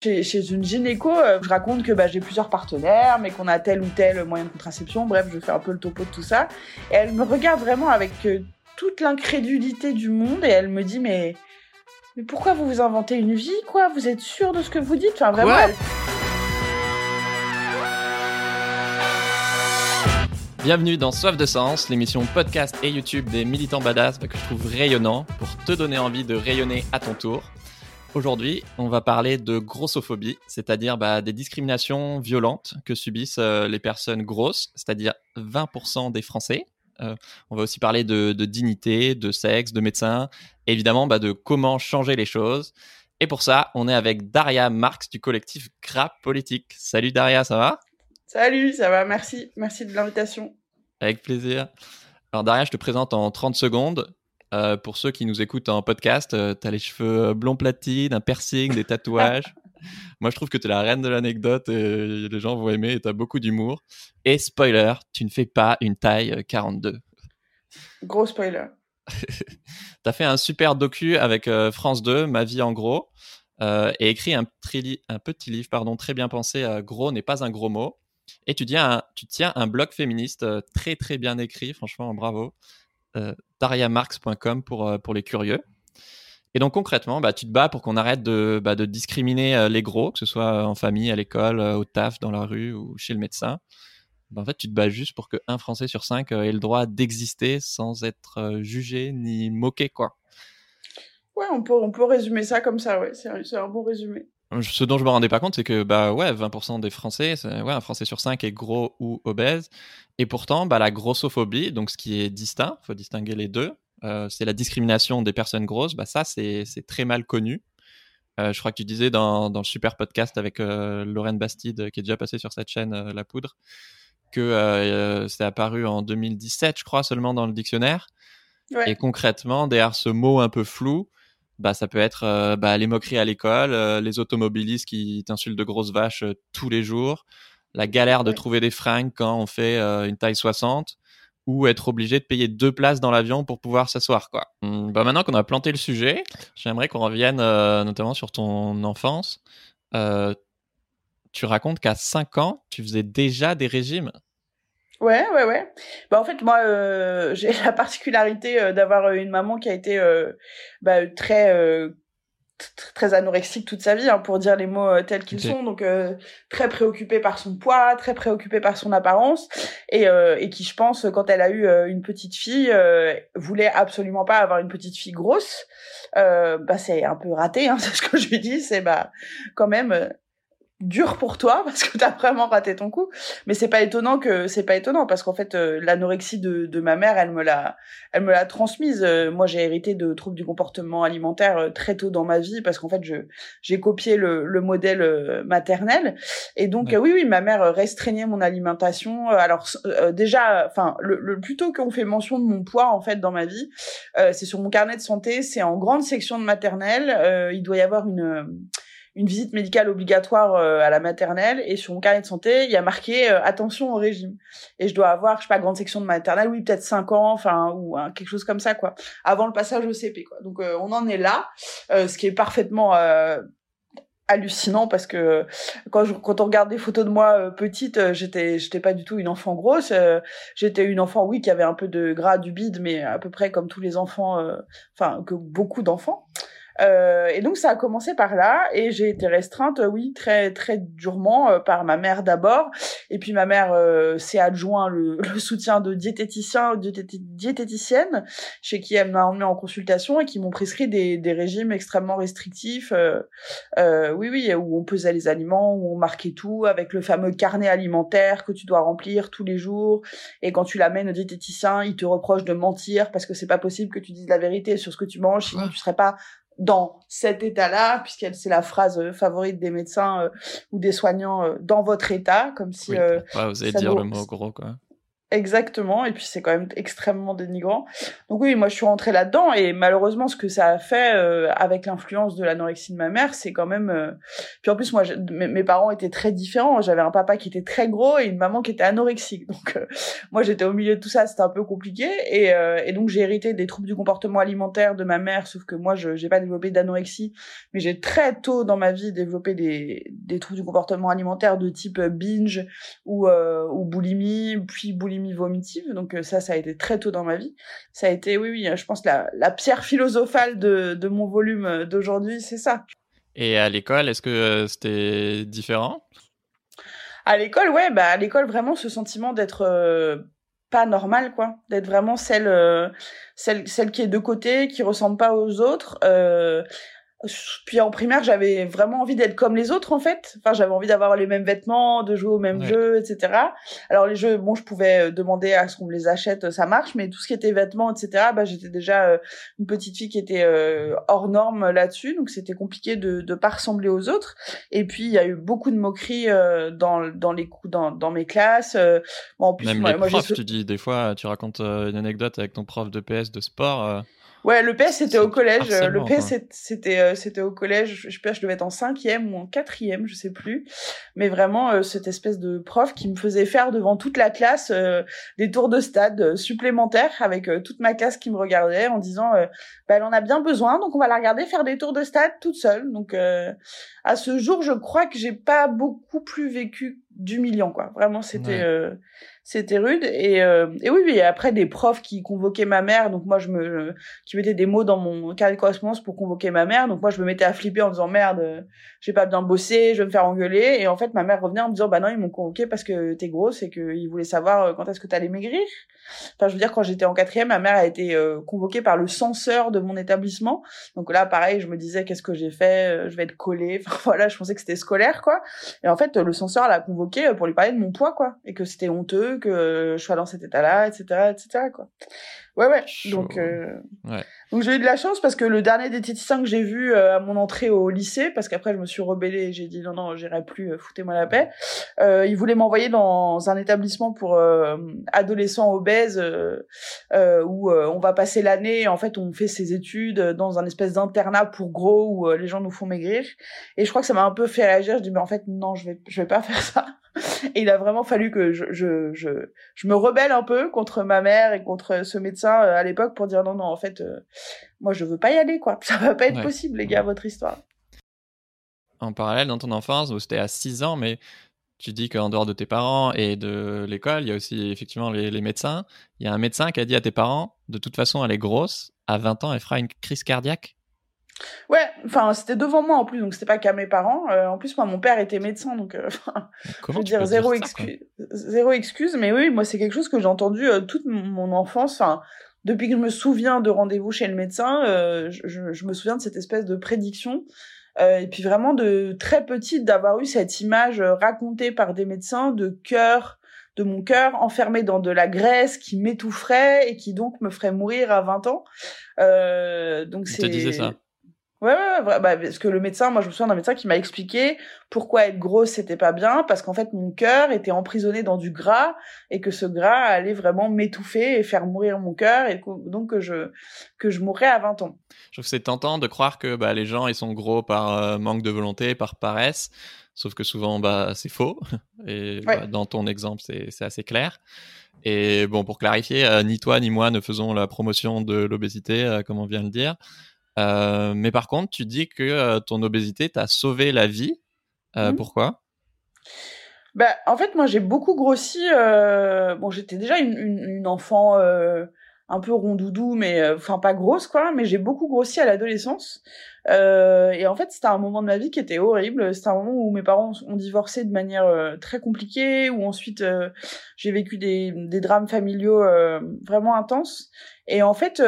Chez, une gynéco, euh, je raconte que bah, j'ai plusieurs partenaires, mais qu'on a tel ou tel moyen de contraception. Bref, je fais un peu le topo de tout ça. Et elle me regarde vraiment avec euh, toute l'incrédulité du monde et elle me dit mais, mais pourquoi vous vous inventez une vie quoi? Vous êtes sûr de ce que vous dites? Enfin vraiment. Bienvenue dans Soif de Sens, l'émission podcast et YouTube des militants badass que je trouve rayonnant pour te donner envie de rayonner à ton tour. Aujourd'hui, on va parler de grossophobie, c'est-à-dire bah, des discriminations violentes que subissent euh, les personnes grosses, c'est-à-dire 20% des Français. Euh, on va aussi parler de, dignité, de sexe, de médecin, et évidemment bah, de comment changer les choses. Et pour ça, on est avec Daria Marx du collectif Crap Politique. Salut Daria, ça va? Salut, ça va, merci. Merci de l'invitation. Avec plaisir. Alors Daria, je te présente en 30 secondes. Euh, pour ceux qui nous écoutent en podcast, euh, tu as les cheveux blond platine, un piercing, des tatouages. Moi, je trouve que tu es la reine de l'anecdote et les gens vont aimer et tu as beaucoup d'humour. Et spoiler, tu ne fais pas une taille 42. Gros spoiler. tu as fait un super docu avec euh, France 2, Ma vie en gros, et écrit un, un, petit livre pardon, très bien pensé. gros n'est pas un gros mot. Et tu, tu tiens un blog féministe très très bien écrit, franchement, bravo euh, dariamarx.com pour, euh, pour les curieux. Et donc concrètement, bah, tu te bats pour qu'on arrête de, bah, de discriminer euh, les gros, que ce soit en famille, à l'école, au taf, dans la rue ou chez le médecin. Bah, en fait, tu te bats juste pour qu'un Français sur cinq ait le droit d'exister sans être jugé ni moqué, quoi. Ouais, on peut, on peut résumer ça comme ça, ouais. C'est un bon résumé. Ce dont je me rendais pas compte, c'est que bah ouais, 20% des Français, ouais, un Français sur 5 est gros ou obèse. Et pourtant, bah, la grossophobie, donc ce qui est distinct, faut distinguer les deux, euh, c'est la discrimination des personnes grosses. Bah ça, c'est très mal connu. Euh, je crois que tu disais dans, dans le super podcast avec euh, Lorraine Bastide, qui est déjà passé sur cette chaîne La Poudre, que c'est apparu en 2017, je crois, seulement dans le dictionnaire. Ouais. Et concrètement, derrière ce mot un peu flou, bah ça peut être euh, bah, les moqueries à l'école, euh, les automobilistes qui t'insultent de grosses vaches euh, tous les jours, la galère de trouver des fringues quand on fait une taille 60 ou être obligé de payer deux places dans l'avion pour pouvoir s'asseoir quoi. Hum, bah maintenant qu'on a planté le sujet, j'aimerais qu'on revienne notamment sur ton enfance. tu racontes qu'à 5 ans, tu faisais déjà des régimes. Ouais, ouais, ouais. Bah en fait moi euh, j'ai la particularité euh, d'avoir euh, une maman qui a été euh, bah, très très anorexique toute sa vie hein, pour dire les mots tels qu'ils sont. Donc très préoccupée par son poids très préoccupée par son apparence. Et, et qui je pense quand elle a eu une petite fille voulait absolument pas avoir une petite fille grosse. Bah c'est un peu raté hein, c'est ce que je lui dis. C'est bah quand même dur pour toi parce que t'as vraiment raté ton coup. Mais c'est pas étonnant que c'est pas étonnant parce qu'en fait euh, l'anorexie de, de ma mère elle me l'a elle me l'a transmise. Euh, moi j'ai hérité de troubles du comportement alimentaire euh, très tôt dans ma vie parce qu'en fait je j'ai copié le, le modèle maternel. Et donc oui oui ma mère restreignait mon alimentation. Alors déjà enfin le, le plutôt qu'on fait mention de mon poids en fait dans ma vie c'est sur mon carnet de santé c'est en grande section de maternelle. Il doit y avoir une une visite médicale obligatoire euh, à la maternelle et sur mon carnet de santé, il y a marqué euh, attention au régime. Et je dois avoir, je sais pas, grande section de maternelle, oui, peut-être 5 ans, enfin, ou hein, quelque chose comme ça, quoi, avant le passage au CP, quoi. Donc, euh, on en est là, ce qui est parfaitement hallucinant parce que quand on regarde des photos de moi petite j'étais j'étais pas du tout une enfant grosse j'étais une enfant oui qui avait un peu de gras du bide mais à peu près comme tous les enfants enfin que beaucoup d'enfants euh, et donc ça a commencé par là et j'ai été restreinte, oui, très très durement euh, par ma mère d'abord. Et puis ma mère euh, s'est adjoint le, le, soutien de diététiciens, de diététiciennes, chez qui elle m'a emmené en consultation et qui m'ont prescrit des, des régimes extrêmement restrictifs. oui, oui, où on pesait les aliments, où on marquait tout avec le fameux carnet alimentaire que tu dois remplir tous les jours. Et quand tu l'amènes au diététicien, il te reproche de mentir parce que c'est pas possible que tu dises la vérité sur ce que tu manges, sinon tu serais pas dans cet état-là, puisqu'elle c'est la phrase euh, favorite des médecins euh, ou des soignants euh, dans votre état, comme si. Oui. vous allez dire le mot gros quoi. Exactement, et puis c'est quand même extrêmement dénigrant. Donc oui, moi je suis rentrée là-dedans et malheureusement ce que ça a fait euh, avec l'influence de l'anorexie de ma mère, c'est quand même. Euh, puis en plus moi, mes, parents étaient très différents. J'avais un papa qui était très gros et une maman qui était anorexique. Donc euh, moi j'étais au milieu de tout ça, c'était un peu compliqué et, et donc j'ai hérité des troubles du comportement alimentaire de ma mère, sauf que moi je j'ai pas développé d'anorexie, mais j'ai très tôt dans ma vie développé des des troubles du comportement alimentaire de type binge ou ou boulimie, puis boulimie vomitive. Donc euh, ça, ça a été très tôt dans ma vie. Ça a été, oui, oui, je pense la, la pierre philosophale de, de mon volume euh, d'aujourd'hui, c'est ça. Et à l'école, est-ce que euh, c'était différent? À l'école, ouais, bah à l'école vraiment ce sentiment d'être pas normal, quoi, d'être vraiment celle, celle, celle qui est de côté, qui ressemble pas aux autres. Euh, puis en primaire, j'avais vraiment envie d'être comme les autres en fait. Enfin, j'avais envie d'avoir les mêmes vêtements, de jouer aux mêmes jeux, etc. Alors les jeux, bon, je pouvais euh, demander à ce qu'on me les achète, ça marche, mais tout ce qui était vêtements, etc. Bah, j'étais déjà euh, une petite fille qui était euh, hors norme là-dessus, donc c'était compliqué de de pas ressembler aux autres. Et puis il y a eu beaucoup de moqueries dans dans les coups dans dans mes classes. Bon, en plus, Même moi, les profs, tu dis des fois, tu racontes une anecdote avec ton prof de PS de sport. Ouais, le PS c'était au collège. Le PS c'était euh, c'était au collège. Je sais pas, je devais être en cinquième ou en quatrième, je sais plus. Mais vraiment euh, cette espèce de prof qui me faisait faire devant toute la classe euh, des tours de stade supplémentaires avec toute ma classe qui me regardait en disant bah, elle en a bien besoin donc on va la regarder faire des tours de stade toute seule. Donc à ce jour, je crois que j'ai pas beaucoup plus vécu d'humiliant quoi. Vraiment c'était c'était rude. Et, euh, et oui, oui après des profs qui convoquaient ma mère. Donc moi je me qui mettaient des mots dans mon carnet de correspondance pour convoquer ma mère. Donc moi je me mettais à flipper en disant merde j'ai pas bien bossé je vais me faire engueuler. Et en fait ma mère revenait en me disant bah non ils m'ont convoqué parce que t'es grosse et qu'ils voulaient savoir euh, quand est-ce que t'allais maigrir. Enfin je veux dire quand j'étais en quatrième ma mère a été euh, convoquée par le censeur de mon établissement. Donc là pareil je me disais qu'est-ce que j'ai fait je vais être collée. Enfin voilà je pensais que c'était scolaire quoi. Et en fait le censeur l'a convoqué pour lui parler de mon poids quoi et que c'était honteux que je sois dans cet état-là, etc., etc., quoi. Ouais, ouais. Donc, euh... ouais. donc j'ai eu de la chance parce que le dernier diététicien que j'ai vu euh, à mon entrée au lycée, parce qu'après je me suis rebellée et j'ai dit non, non, j'irai plus, euh, foutez-moi la paix. Euh, il voulait m'envoyer dans un établissement pour euh, adolescents obèses où on va passer l'année. En fait, on fait ses études dans un espèce d'internat pour gros où les gens nous font maigrir. Et je crois que ça m'a un peu fait réagir. Je dis mais en fait non, je vais, je vais pas faire ça. Et il a vraiment fallu que je, je, je, je me rebelle un peu contre ma mère et contre ce médecin à l'époque pour dire non, non, en fait, moi je veux pas y aller, quoi. Ça va pas être possible, les gars, votre histoire. En parallèle, dans ton enfance, c'était à 6 ans, mais tu dis qu'en dehors de tes parents et de l'école, il y a aussi effectivement les, les, médecins. Il y a un médecin qui a dit à tes parents, de toute façon, elle est grosse, à 20 ans, elle fera une crise cardiaque. Ouais, enfin c'était devant moi en plus, donc c'était pas qu'à mes parents. Euh, en plus moi mon père était médecin, donc euh, je veux dire zéro excuse, zéro excuse. Mais oui, moi c'est quelque chose que j'ai entendu euh, toute mon enfance. Enfin depuis que je me souviens de rendez-vous chez le médecin, je, je, me souviens de cette espèce de prédiction. et puis vraiment de très petite d'avoir eu cette image racontée par des médecins de cœur de mon cœur enfermé dans de la graisse qui m'étoufferait et qui donc me ferait mourir à 20 ans. Euh, donc c'est. disais ça? Ouais, ouais, ouais bah, parce que le médecin, moi je me souviens d'un médecin qui m'a expliqué pourquoi être grosse c'était pas bien, parce qu'en fait mon cœur était emprisonné dans du gras et que ce gras allait vraiment m'étouffer et faire mourir mon cœur et donc que je que je mourrais à 20 ans. Je trouve c'est tentant de croire que bah, les gens ils sont gros par euh, manque de volonté, par paresse, sauf que souvent bah c'est faux et bah, dans ton exemple c'est assez clair. Et bon pour clarifier, euh, ni toi ni moi ne faisons la promotion de l'obésité euh, comme on vient de le dire. Euh, mais par contre, tu dis que euh, ton obésité t'a sauvé la vie. Euh, mmh. Pourquoi? Bah, en fait, moi, j'ai beaucoup grossi. Bon, j'étais déjà une, une, enfant un peu rondoudou, mais enfin pas grosse, quoi. Mais j'ai beaucoup grossi à l'adolescence. et en fait, c'était un moment de ma vie qui était horrible. C'était un moment où mes parents ont divorcé de manière très compliquée, où ensuite j'ai vécu des, des, drames familiaux vraiment intenses. Et en fait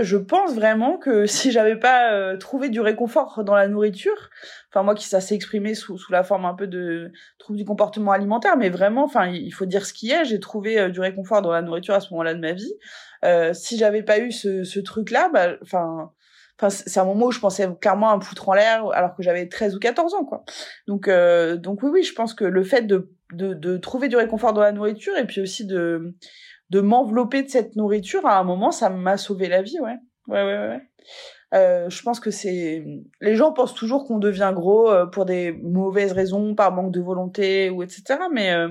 je pense vraiment que si j'avais pas euh, trouvé du réconfort dans la nourriture, enfin moi qui ça s'est exprimé sous, sous la forme un peu de trouble du comportement alimentaire, mais vraiment, enfin il faut dire ce qui est, j'ai trouvé euh, du réconfort dans la nourriture à ce moment-là de ma vie. Euh, si j'avais pas eu ce, ce truc-là, bah, enfin Enfin, c'est un moment où je pensais clairement à me foutre en l'air alors que j'avais 13 ou 14 ans, quoi. Donc, euh, donc oui, oui, je pense que le fait de de, de trouver du réconfort dans la nourriture et puis aussi de, de m'envelopper de cette nourriture, à un moment, ça m'a sauvé la vie, ouais. Ouais, ouais, ouais. Euh, je pense que c'est les gens pensent toujours qu'on devient gros euh, pour des mauvaises raisons, par manque de volonté ou etc. Mais euh,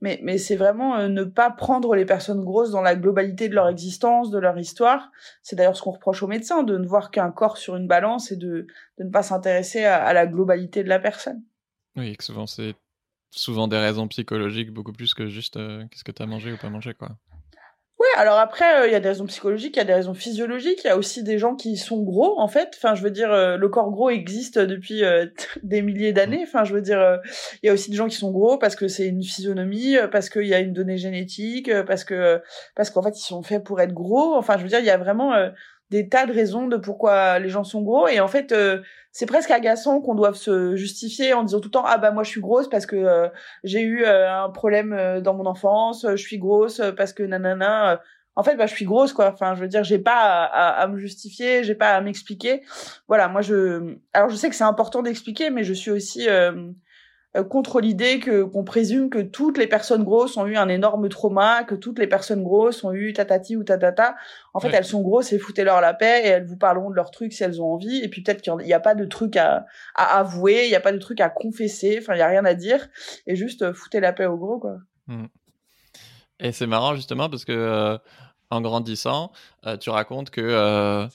mais mais c'est vraiment ne pas prendre les personnes grosses dans la globalité de leur existence, de leur histoire. C'est d'ailleurs ce qu'on reproche aux médecins de ne voir qu'un corps sur une balance et de ne pas s'intéresser à, à, la globalité de la personne. Oui, que souvent c'est souvent des raisons psychologiques beaucoup plus que juste qu'est-ce que tu as mangé ou pas mangé quoi. Ouais, alors après, euh, il y a des raisons psychologiques, il y a des raisons physiologiques, il y a aussi des gens qui sont gros, en fait. Enfin, je veux dire, euh, le corps gros existe depuis euh, des milliers d'années. Enfin, je veux dire, il y a aussi des gens qui sont gros parce que c'est une physionomie, parce qu'il y a une donnée génétique, parce que parce qu'en fait, ils sont faits pour être gros. Enfin, je veux dire, il y a vraiment des tas de raisons de pourquoi les gens sont gros. Et en fait euh, c'est presque agaçant qu'on doive se justifier en disant tout le temps ah bah moi je suis grosse parce que euh, j'ai eu euh, un problème dans mon enfance je suis grosse parce que nanana en fait bah je suis grosse quoi. Enfin je veux dire j'ai pas à, à, me justifier j'ai pas à m'expliquer. Voilà moi je alors je sais que c'est important d'expliquer mais je suis aussi euh, contre l'idée que qu'on présume que toutes les personnes grosses ont eu un énorme trauma, que toutes les personnes grosses ont eu tatati ou tatata. En fait, elles sont grosses et foutez-leur la paix et elles vous parleront de leurs trucs si elles ont envie. Et puis peut-être qu'il n'y a pas de truc à, à avouer, il n'y a pas de truc à confesser. Enfin, il y a rien à dire et juste euh, foutez la paix au gros quoi. Mmh. Et c'est marrant justement parce que euh, en grandissant, tu racontes que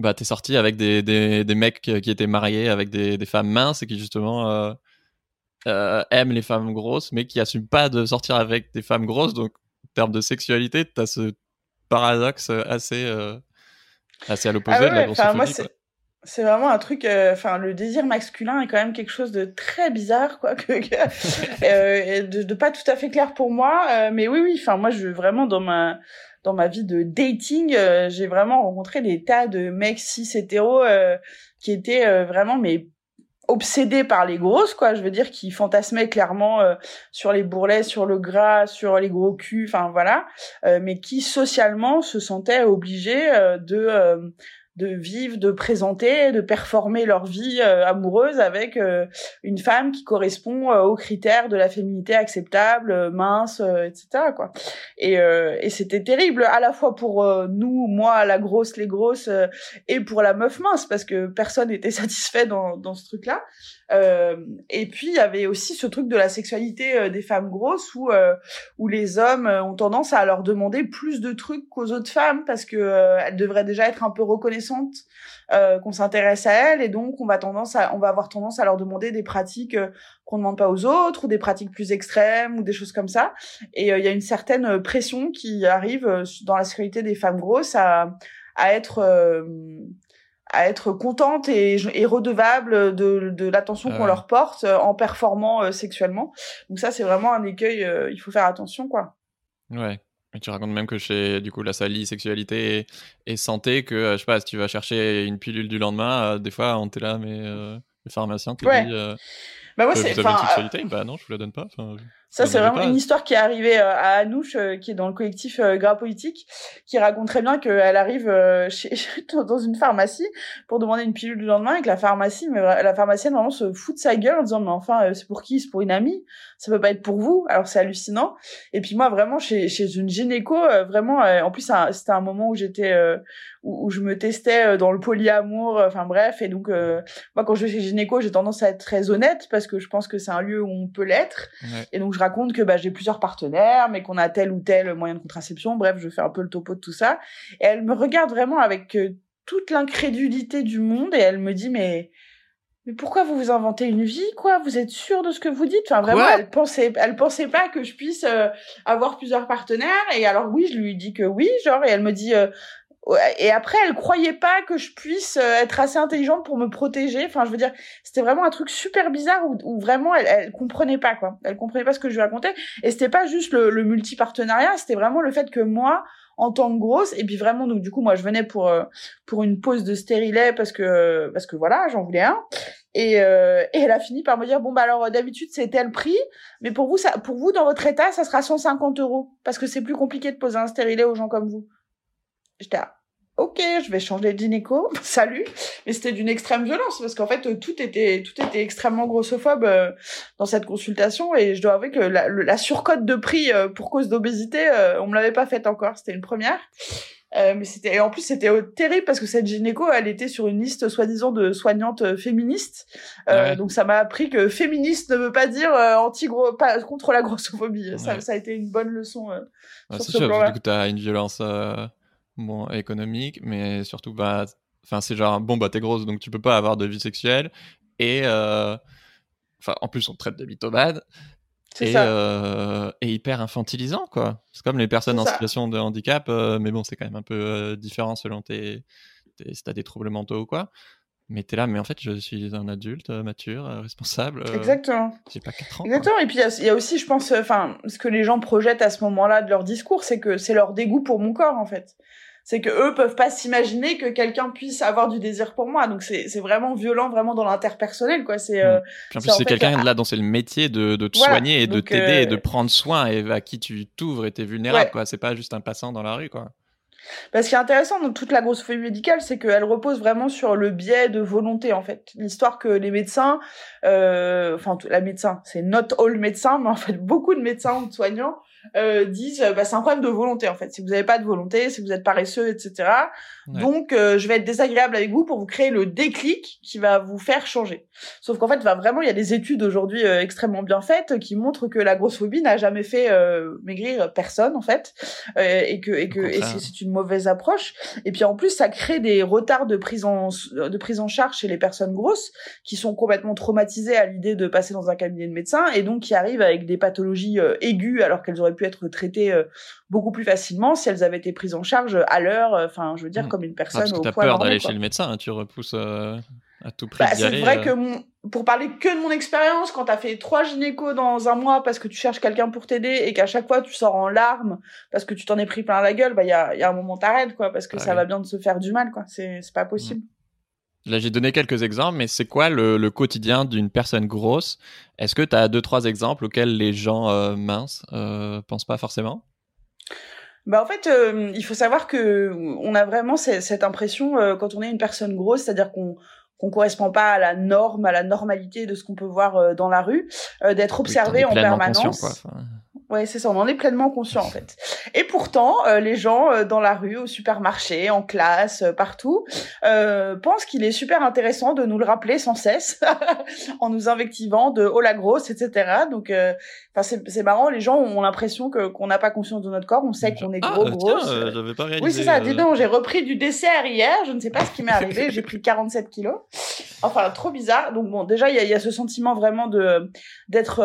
bah, t'es sorti avec des, des, des, mecs qui étaient mariés avec des, des femmes minces et qui justement euh, euh, aiment les femmes grosses, mais qui n'assument pas de sortir avec des femmes grosses. Donc, en termes de sexualité, t'as ce paradoxe assez, euh, assez à l'opposé ah de la moi, c'est vraiment un truc enfin le désir masculin est quand même quelque chose de très bizarre quoi que, euh, de, de, pas tout à fait clair pour moi mais oui oui enfin moi je vraiment dans ma dans ma vie de dating, euh, j'ai vraiment rencontré des tas de mecs cis hétéros euh, qui étaient euh, vraiment mais obsédés par les grosses quoi. Je veux dire qui fantasmaient clairement sur les bourrelets sur le gras sur les gros culs enfin voilà. Mais qui socialement se sentaient obligés de de vivre, de présenter, de performer leur vie euh, amoureuse avec euh, une femme qui correspond euh, aux critères de la féminité acceptable, mince, etc. quoi. Et, et c'était terrible à la fois pour nous, moi, la grosse, les grosses, et pour la meuf mince parce que personne n'était satisfait dans, dans ce truc-là. Euh, et puis il y avait aussi ce truc de la sexualité euh, des femmes grosses où euh, où les hommes ont tendance à leur demander plus de trucs qu'aux autres femmes parce que elles devraient déjà être un peu reconnaissantes qu'on s'intéresse à elles et donc on va tendance à on va avoir tendance à leur demander des pratiques qu'on demande pas aux autres ou des pratiques plus extrêmes ou des choses comme ça. Et il y a une certaine pression qui arrive dans la sexualité des femmes grosses à à être à être contente et, et redevable de, de l'attention qu'on leur porte euh, en performant euh, sexuellement. Donc ça, c'est vraiment un écueil. Euh, il faut faire attention, quoi. Ouais. Et tu racontes même que chez du coup la salie sexualité et, santé que je sais pas si tu vas chercher une pilule du lendemain, des fois on t'est là mais le pharmacien te dit bah ouais, c'est enfin sexualité? Bah non je vous la donne pas. Ça, c'est vraiment une histoire qui est arrivée euh, à Anouche, euh, qui est dans le collectif euh, Gras Politique, qui raconte très bien qu'elle arrive chez, dans une pharmacie pour demander une pilule du lendemain et que la pharmacie, mais la pharmacienne vraiment se fout de sa gueule en disant mais enfin c'est pour qui? C'est pour une amie? Ça peut pas être pour vous? Alors c'est hallucinant. Et puis moi vraiment chez, chez une gynéco, vraiment, en plus c'était un moment où j'étais où, je me testais dans le polyamour, enfin bref. Et donc moi quand je vais chez gynéco, j'ai tendance à être très honnête parce que je pense que c'est un lieu où on peut l'être. Et donc raconte que bah, j'ai plusieurs partenaires, mais qu'on a tel ou tel moyen de contraception. Bref, je fais un peu le topo de tout ça. Et elle me regarde vraiment avec euh, toute l'incrédulité du monde et elle me dit mais mais pourquoi vous vous inventez une vie quoi? Vous êtes sûr de ce que vous dites? Enfin vraiment, elle pensait, elle pensait pas que je puisse euh, avoir plusieurs partenaires. Et alors oui, je lui dis que oui, genre, et elle me dit, euh, et après elle croyait pas que je puisse euh, être assez intelligente pour me protéger. Enfin je veux dire c'était vraiment un truc super bizarre où, où vraiment elle, elle comprenait pas quoi. Elle comprenait pas ce que je racontais. Et c'était pas juste le, le multi-partenariat c'était vraiment le fait que moi en tant que grosse et puis vraiment donc du coup moi je venais pour euh, pour une pause de stérilet parce que parce que voilà j'en voulais un. Et, euh, et elle a fini par me dire bon bah alors d'habitude c'est tel prix mais pour vous ça pour vous dans votre état ça sera 150 euros parce que c'est plus compliqué de poser un stérilet aux gens comme vous J'étais ok, je vais changer de gynéco, salut. Mais c'était d'une extrême violence parce qu'en fait tout était tout était extrêmement grossophobe euh, dans cette consultation et je dois avouer que la, la surcote de prix euh, pour cause d'obésité, euh, on me l'avait pas faite encore, c'était une première. mais c'était et en plus c'était terrible parce que cette gynéco elle était sur une liste soi-disant de soignantes féministes. Donc ça m'a appris que féministe ne veut pas dire anti gros pas contre la grossophobie. Ça, ça a été une bonne leçon c'est sûr du coup t'as une violence bon, économique, mais surtout, bah, enfin, c'est genre, bon, bah, t'es grosse, donc tu peux pas avoir de vie sexuelle. Et, euh, enfin, en plus, on te traite de mythomane. Et, euh, et, hyper infantilisant, quoi. C'est comme les personnes en situation de handicap, euh, mais bon, c'est quand même un peu différent selon tes, tes, si t'as des troubles mentaux ou quoi. Mais t'es là, mais en fait, je suis un adulte mature, responsable. Exactement. J'ai pas 4 ans. Exactement. Et puis, il y, y, a aussi, je pense, enfin, ce que les gens projettent à ce moment-là de leur discours, c'est que c'est leur dégoût pour mon corps, en fait c'est que eux peuvent pas s'imaginer que quelqu'un puisse avoir du désir pour moi. Donc c'est vraiment violent, vraiment dans l'interpersonnel quoi. C'est euh, en plus c'est quelqu'un là dont c'est le métier de, de te soigner et de t'aider et de euh, prendre soin et à qui tu t'ouvres et t'es vulnérable quoi. C'est pas juste un passant dans la rue quoi. Parce ce qui est intéressant dans toute la grossophobie médicale, c'est qu'elle repose vraiment sur le biais de volonté, en fait. L'histoire que les médecins, euh, enfin, la médecin, c'est not all médecins, mais en fait, beaucoup de médecins ou de soignants euh, disent bah, c'est un problème de volonté en fait. Si vous n'avez pas de volonté, si vous êtes paresseux, etc. Donc euh, je vais être désagréable avec vous pour vous créer le déclic qui va vous faire changer. Sauf qu'en fait, va vraiment il y a des études aujourd'hui euh, extrêmement bien faites qui montrent que la grossophobie n'a jamais fait euh, maigrir personne en fait, et que et que et c'est une mauvaise approche. Et puis en plus, ça crée des retards de prise en de prise en charge chez les personnes grosses qui sont complètement traumatisées à l'idée de passer dans un cabinet de médecin et donc qui arrivent avec des pathologies aiguës alors qu'elles auraient pu être traitées euh, beaucoup plus facilement si elles avaient été prises en charge à l'heure, euh, enfin, je veux dire, mm. comme une ah, personne. parce que t'as peur d'aller chez le médecin, hein, tu repousses euh, à tout prix. Bah, c'est vrai que pour parler que de mon expérience, quand t'as fait trois gynécos dans un mois parce que tu cherches quelqu'un pour t'aider et qu'à chaque fois tu sors en larmes parce que tu t'en es pris plein la gueule, bah il y a, y a un moment t'arrêtes quoi parce que ah ça va bien de se faire du mal quoi. C'est c'est pas possible. Là, j'ai donné quelques exemples, mais c'est quoi le, quotidien d'une personne grosse? Est-ce que tu as deux, trois exemples auxquels les gens euh, minces euh, pensent pas forcément? Bah en fait, euh, il faut savoir que on a vraiment cette impression euh, quand on est une personne grosse, c'est-à-dire qu'on qu'on correspond pas à la norme, à la normalité de ce qu'on peut voir dans la rue, d'être observé en permanence. Ouais, c'est ça, on en est pleinement conscient en fait. Et pourtant, euh, les gens euh, dans la rue, au supermarché, en classe, euh, partout, pensent qu'il est super intéressant de nous le rappeler sans cesse, en nous invectivant de oh la grosse, etc. Donc, enfin c'est marrant, les gens ont l'impression que qu'on n'a pas conscience de notre corps, on sait qu'on est gros, ah, grosse. j'avais pas réalisé. Oui, c'est ça. Dis donc, j'ai repris du dessert hier, je ne sais pas ce qui m'est arrivé, j'ai pris 47 kilos. Enfin, trop bizarre. Donc bon, déjà il y a, y a, ce sentiment vraiment de d'être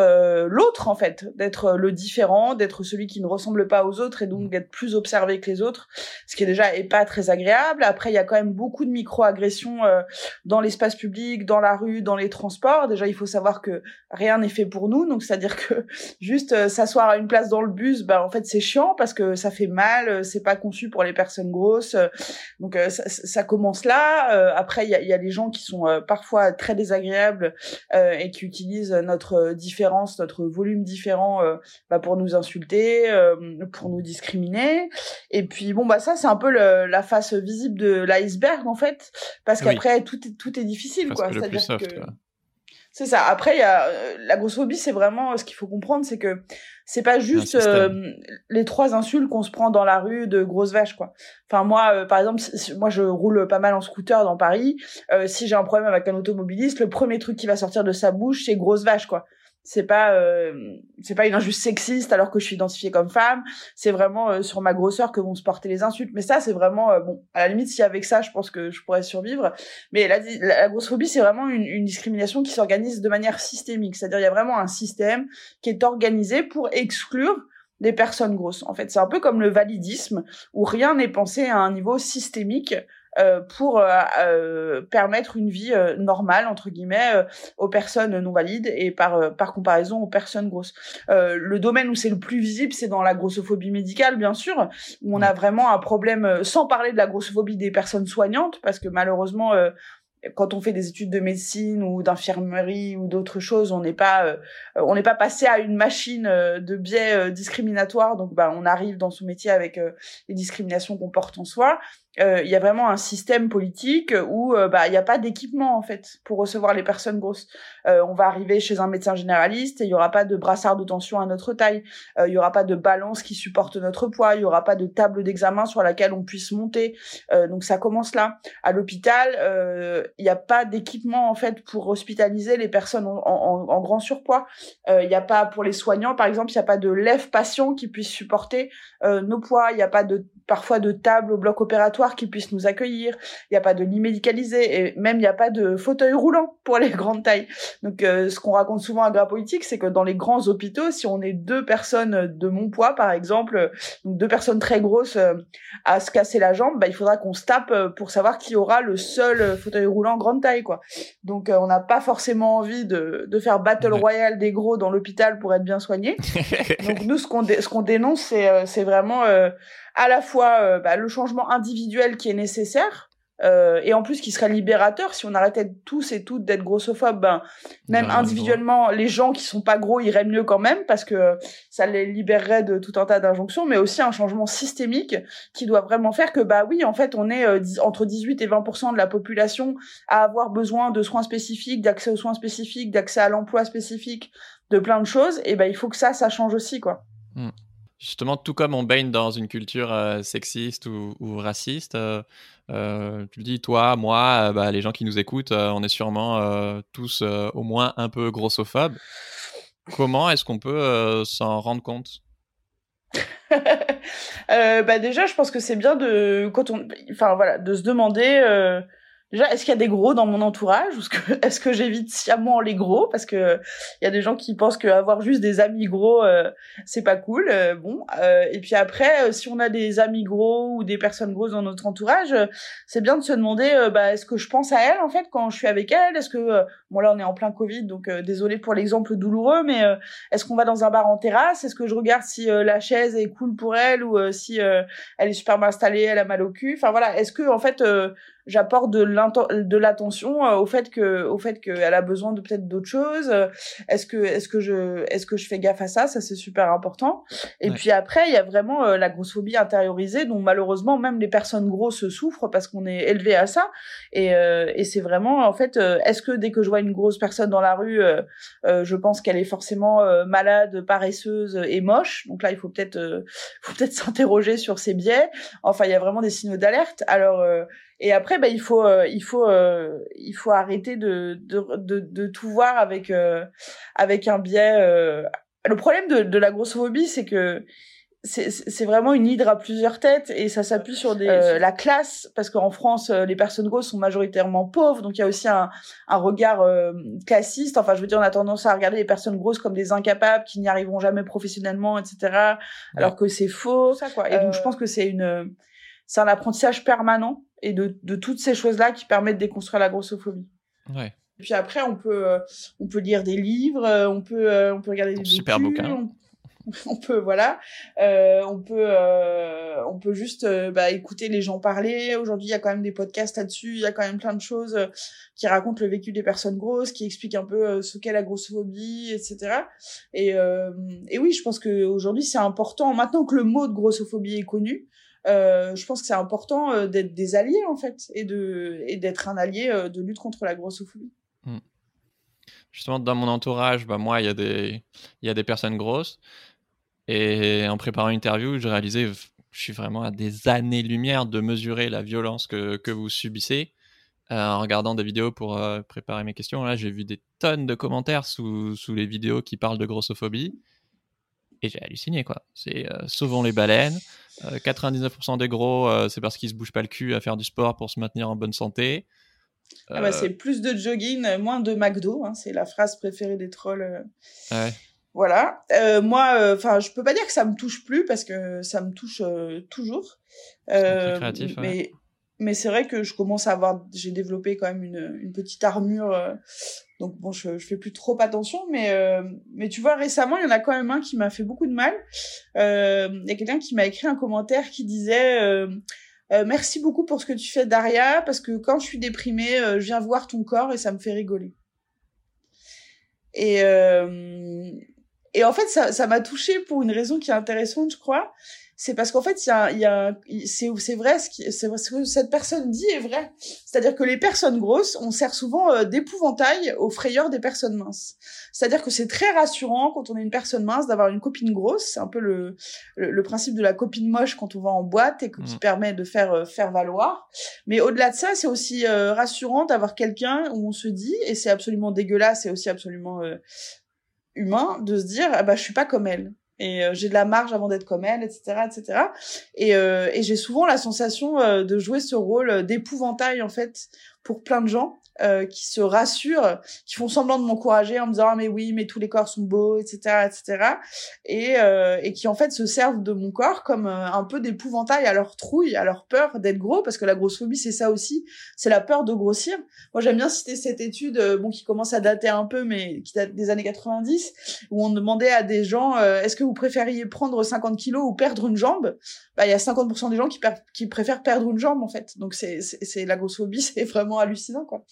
l'autre en fait, d'être le différent d'être celui qui ne ressemble pas aux autres et donc mm. d'être plus observé que les autres, ce qui est déjà est pas très agréable. Après, il y a quand même beaucoup de micro-agressions euh, dans l'espace public, dans la rue, dans les transports. Déjà, il faut savoir que rien n'est fait pour nous, donc c'est-à-dire que juste euh, s'asseoir à une place dans le bus, bah en fait c'est chiant parce que ça fait mal, euh, c'est pas conçu pour les personnes grosses. donc ça, commence là. après, il y a, y a les gens qui sont parfois très désagréables et qui utilisent notre différence, notre volume différent bah, pour nous insulter, euh, pour nous discriminer. Et puis bon bah ça c'est un peu le, la face visible de l'iceberg en fait, parce qu'après tout est tout est difficile quoi. C'est-à-dire que c'est ça. Après il y a euh, la grossophobie, c'est vraiment ce qu'il faut comprendre, c'est que c'est pas juste euh, les trois insultes qu'on se prend dans la rue de grosses vaches quoi. Enfin moi par exemple moi je roule pas mal en scooter dans Paris, si j'ai un problème avec un automobiliste, le premier truc qui va sortir de sa bouche c'est grosse vache quoi c'est pas euh, c'est pas une injuste sexiste alors que je suis identifiée comme femme. C'est vraiment euh, sur ma grosseur que vont se porter les insultes. Mais ça c'est vraiment euh, bon à la limite si avec ça je pense que je pourrais survivre. Mais la, la, grossophobie c'est vraiment une, une, discrimination qui s'organise de manière systémique. C'est-à-dire il y a vraiment un système qui est organisé pour exclure les personnes grosses. En fait c'est un peu comme le validisme où rien n'est pensé à un niveau systémique pour euh, euh, permettre une vie normale entre guillemets aux personnes non valides et par par comparaison aux personnes grosses. le domaine où c'est le plus visible, c'est dans la grossophobie médicale, bien sûr, où on a vraiment un problème, sans parler de la grossophobie des personnes soignantes, parce que malheureusement quand on fait des études de médecine ou d'infirmerie ou d'autres choses, on n'est pas euh, on n'est pas passé à une machine euh, de biais euh, discriminatoire. Donc bah on arrive dans son métier avec les discriminations qu'on porte en soi. Euh, il y a vraiment un système politique où euh, bah il n'y a pas d'équipement en fait pour recevoir les personnes grosses. Euh, on va arriver chez un médecin généraliste et il y aura pas de brassard de tension à notre taille, il y aura pas de balance qui supporte notre poids, il y aura pas de table d'examen sur laquelle on puisse monter. donc ça commence là. À l'hôpital, il n'y a pas d'équipement en fait pour hospitaliser les personnes en, en, en grand surpoids. Il n'y a pas pour les soignants par exemple, il n'y a pas de lève patient qui puisse supporter nos poids. Il n'y a pas de parfois de table au bloc opératoire qui puisse nous accueillir. Il n'y a pas de lit médicalisé et même il n'y a pas de fauteuil roulant pour les grandes tailles. Donc euh, ce qu'on raconte souvent à Gras Politique, c'est que dans les grands hôpitaux, si on est deux personnes de mon poids par exemple, deux personnes très grosses euh, à se casser la jambe, bah, il faudra qu'on se tape euh, pour savoir qui aura le seul fauteuil roulant grande taille quoi. Donc on n'a pas forcément envie de, de faire battle royale des gros dans l'hôpital pour être bien soigné. Donc nous ce qu'on ce qu'on dénonce c'est vraiment à la fois euh, bah, le changement individuel qui est nécessaire, euh, et en plus qui serait libérateur. Si on arrêtait tous et toutes d'être grossophobes ben même individuellement les gens qui sont pas gros iraient mieux quand même parce que ça les libérerait de tout un tas d'injonctions mais aussi un changement systémique qui doit vraiment faire que bah oui en fait on est euh, entre 18 et 20% de la population à avoir besoin de soins spécifiques d'accès aux soins spécifiques d'accès à l'emploi spécifique de plein de choses et ben il faut que ça ça change aussi quoi. Hmm justement, tout comme on baigne dans une culture euh, sexiste ou, raciste, euh, euh, tu le dis, toi, moi, bah, les gens qui nous écoutent, on est sûrement tous au moins un peu grossophobes. Comment est-ce qu'on peut s'en rendre compte? Bah déjà, je pense que c'est bien de quand on, enfin voilà, de se demander Déjà, est-ce qu'il y a des gros dans mon entourage ou est-ce que, j'évite sciemment les gros? Parce que il y a des gens qui pensent qu'avoir juste des amis gros euh, c'est pas cool. Euh, bon, euh, et puis après, si on a des amis gros ou des personnes grosses dans notre entourage, c'est bien de se demander, bah, est-ce que je pense à elle en fait quand je suis avec elle Est-ce que bon là on est en plein Covid, donc désolé pour l'exemple douloureux, mais est-ce qu'on va dans un bar en terrasse? Est-ce que je regarde si la chaise est cool pour elle ou si elle est super bien installée, elle a mal au cul? Enfin voilà, est-ce que en fait j'apporte de de l'attention euh, au fait que au fait qu'elle a besoin de peut-être d'autres choses. Euh, est-ce que est-ce que je est-ce que je fais gaffe à ça? Ça c'est super important. Et puis après il y a vraiment euh, la grossophobie intériorisée dont malheureusement même les personnes grosses souffrent parce qu'on est élevé à ça. Et et c'est vraiment en fait est-ce que dès que je vois une grosse personne dans la rue je pense qu'elle est forcément malade paresseuse et moche? Donc là il faut peut-être faut peut-être s'interroger sur ses biais. Enfin il y a vraiment des signaux d'alerte. Alors et après, bah, il faut, euh, il faut, euh, il faut arrêter de, de, de, de tout voir avec, euh, avec un biais. Le problème de, de la grossophobie, c'est que c'est vraiment une hydre à plusieurs têtes et ça s'appuie sur des la classe parce qu'en France les personnes grosses sont majoritairement pauvres donc il y a aussi un, un regard classiste. Enfin je veux dire on a tendance à regarder les personnes grosses comme des incapables qui n'y arriveront jamais professionnellement etc alors que c'est faux. Ça quoi. Et donc je pense que c'est une c'est un apprentissage permanent et de, de toutes ces choses-là qui permettent de déconstruire la grossophobie. Ouais. Et puis après, on peut, euh, on peut lire des livres, euh, on peut, euh, on peut regarder des super bouquins. On, peut, voilà, on peut, on peut juste bah, écouter les gens parler. Aujourd'hui, il y a quand même des podcasts là-dessus. Il y a quand même plein de choses qui racontent le vécu des personnes grosses, qui expliquent un peu ce qu'est la grossophobie, etc. Et, et oui, je pense que aujourd'hui, c'est important. Maintenant que le mot de grossophobie est connu, euh, je pense que c'est important euh, d'être des alliés en fait et d'être un allié euh, de lutte contre la grossophobie. Hmm. Justement, dans mon entourage, bah, moi, il y a des personnes grosses et en préparant une interview, je réalisais je suis vraiment à des années-lumière de mesurer la violence que, vous subissez. en regardant des vidéos pour préparer mes questions, là, j'ai vu des tonnes de commentaires sous, sous les vidéos qui parlent de grossophobie. Et j'ai halluciné, quoi. C'est sauvons les baleines, 99% euh, des gros, euh, c'est parce qu'ils se bougent pas le cul à faire du sport pour se maintenir en bonne santé. Ah bah, c'est plus de jogging, moins de McDo. Hein, c'est la phrase préférée des trolls. Ouais. Voilà. Euh, moi, enfin, je peux pas dire que ça me touche plus parce que ça me touche toujours. créatif, mais mais c'est vrai que je commence à avoir, j'ai développé quand même une, une petite armure donc bon, je, je fais plus trop attention, mais euh, mais tu vois récemment, il y en a quand même un qui m'a fait beaucoup de mal. Euh, il y a quelqu'un qui m'a écrit un commentaire qui disait euh, euh, merci beaucoup pour ce que tu fais Daria, parce que quand je suis déprimée, je viens voir ton corps et ça me fait rigoler. Et et en fait, ça ça m'a touchée pour une raison qui est intéressante, je crois. C'est parce qu'en fait, il y a, y a, c'est, c'est vrai, ce, qui, c'est, ce que cette personne dit est vrai. C'est-à-dire que les personnes grosses, on sert souvent euh, d'épouvantail aux frayeurs des personnes minces. C'est-à-dire que c'est très rassurant quand on est une personne mince d'avoir une copine grosse. C'est un peu le, le, principe de la copine moche quand on va en boîte et qui mmh. permet de faire euh, faire valoir. Mais au-delà de ça, c'est aussi euh, rassurant d'avoir quelqu'un où on se dit, et c'est absolument dégueulasse et aussi absolument humain, de se dire, ah bah je suis pas comme elle et euh, j'ai de la marge avant d'être comme elle, etc., etc. Et, euh, et j'ai souvent la sensation euh, de jouer ce rôle d'épouvantail en fait pour plein de gens euh, qui se rassurent, qui font semblant de m'encourager en me disant ah, mais oui mais tous les corps sont beaux etc etc et euh, et qui en fait se servent de mon corps comme euh, un peu d'épouvantail à leur trouille, à leur peur d'être gros parce que la grossophobie c'est ça aussi, c'est la peur de grossir. Moi j'aime bien citer cette étude bon qui commence à dater un peu mais qui date des années 90 où on demandait à des gens est-ce que vous préfériez prendre 50 kilos ou perdre une jambe? Bah il y a 50% des gens qui, qui préfèrent perdre une jambe en fait. Donc c'est la grossophobie c'est vraiment hallucinant quoi.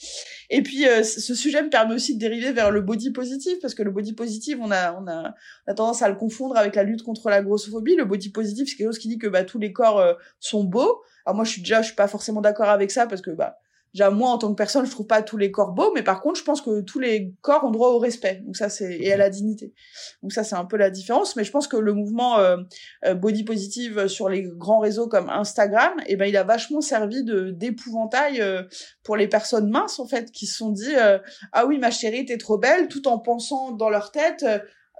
Et puis euh, ce sujet me permet aussi de dériver vers le body positif parce que le body positif, on a on a, on a tendance à le confondre avec la lutte contre la grossophobie. Le body positif, c'est quelque chose qui dit que bah tous les corps euh, sont beaux. Alors moi je suis déjà je suis pas forcément d'accord avec ça parce que bah déjà moi en tant que personne je trouve pas tous les corps beaux mais par contre je pense que tous les corps ont droit au respect. Donc ça c'est et à la dignité. Donc ça c'est un peu la différence. Mais je pense que le mouvement euh, euh, body positive sur les grands réseaux comme Instagram eh ben il a vachement servi de d'épouvantail euh, pour les personnes minces en fait qui se sont dit ah oui ma chérie t'es trop belle tout en pensant dans leur tête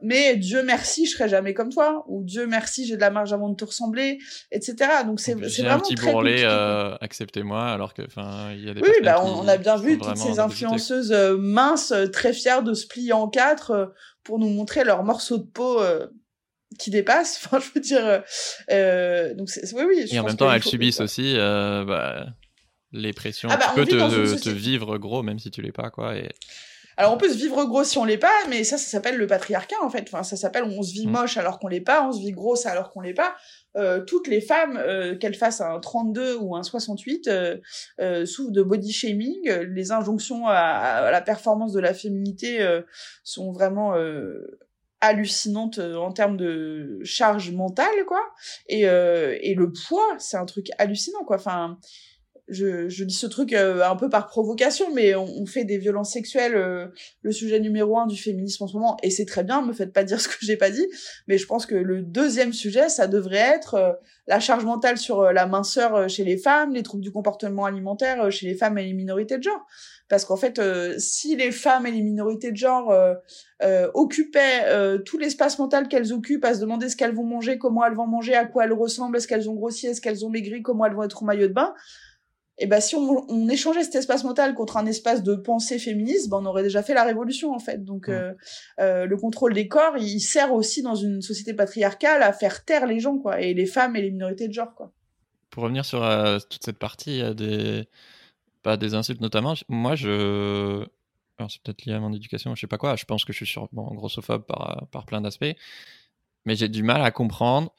mais Dieu merci, je serai jamais comme toi, ou Dieu merci, j'ai de la marge avant de te ressembler, etc. Donc c'est vraiment un petit bourrelet, euh, acceptez-moi, alors que enfin il y a des oui, bah, on, a bien vu toutes ces influenceuses euh, minces, euh, très fières de se plier en quatre euh, pour nous montrer leurs morceaux de peau qui dépassent. Enfin, je veux dire, donc oui, oui. Et en même temps, elles subissent aussi. Bah, les pressions. Ah bah, tu peux te, te, vivre gros même si tu l'es pas quoi. Et... Alors on peut se vivre gros si on l'est pas, mais ça, ça s'appelle le patriarcat en fait. Enfin, ça s'appelle on se vit mm. moche alors qu'on l'est pas, on se vit grosse alors qu'on l'est pas. Euh, toutes les femmes, euh, qu'elles fassent un 32 ou un 68, euh, euh, souffrent de body shaming. Les injonctions à, à la performance de la féminité euh, sont vraiment hallucinantes en termes de charge mentale, quoi. Et, et le poids, c'est un truc hallucinant, quoi. Enfin je, je dis ce truc euh, un peu par provocation, mais on, fait des violences sexuelles euh, le sujet numéro un du féminisme en ce moment, et c'est très bien, me faites pas dire ce que j'ai pas dit, mais je pense que le deuxième sujet, ça devrait être euh, la charge mentale sur la minceur chez les femmes, les troubles du comportement alimentaire chez les femmes et les minorités de genre. Parce qu'en fait, si les femmes et les minorités de genre occupaient tout l'espace mental qu'elles occupent à se demander ce qu'elles vont manger, comment elles vont manger, à quoi elles ressemblent, est-ce qu'elles ont grossi, est-ce qu'elles ont maigri, comment elles vont être au maillot de bain, et ben si on, on, échangeait cet espace mental contre un espace de pensée féministe, ben on aurait déjà fait la révolution en fait. Donc euh, euh, le contrôle des corps, il sert aussi dans une société patriarcale à faire taire les gens quoi, et les femmes et les minorités de genre quoi. Pour revenir sur euh, toute cette partie des pas des insultes notamment, moi je alors c'est peut-être lié à mon éducation, je sais pas quoi. Je pense que je suis sûrement grossophobe par par plein d'aspects, mais j'ai du mal à comprendre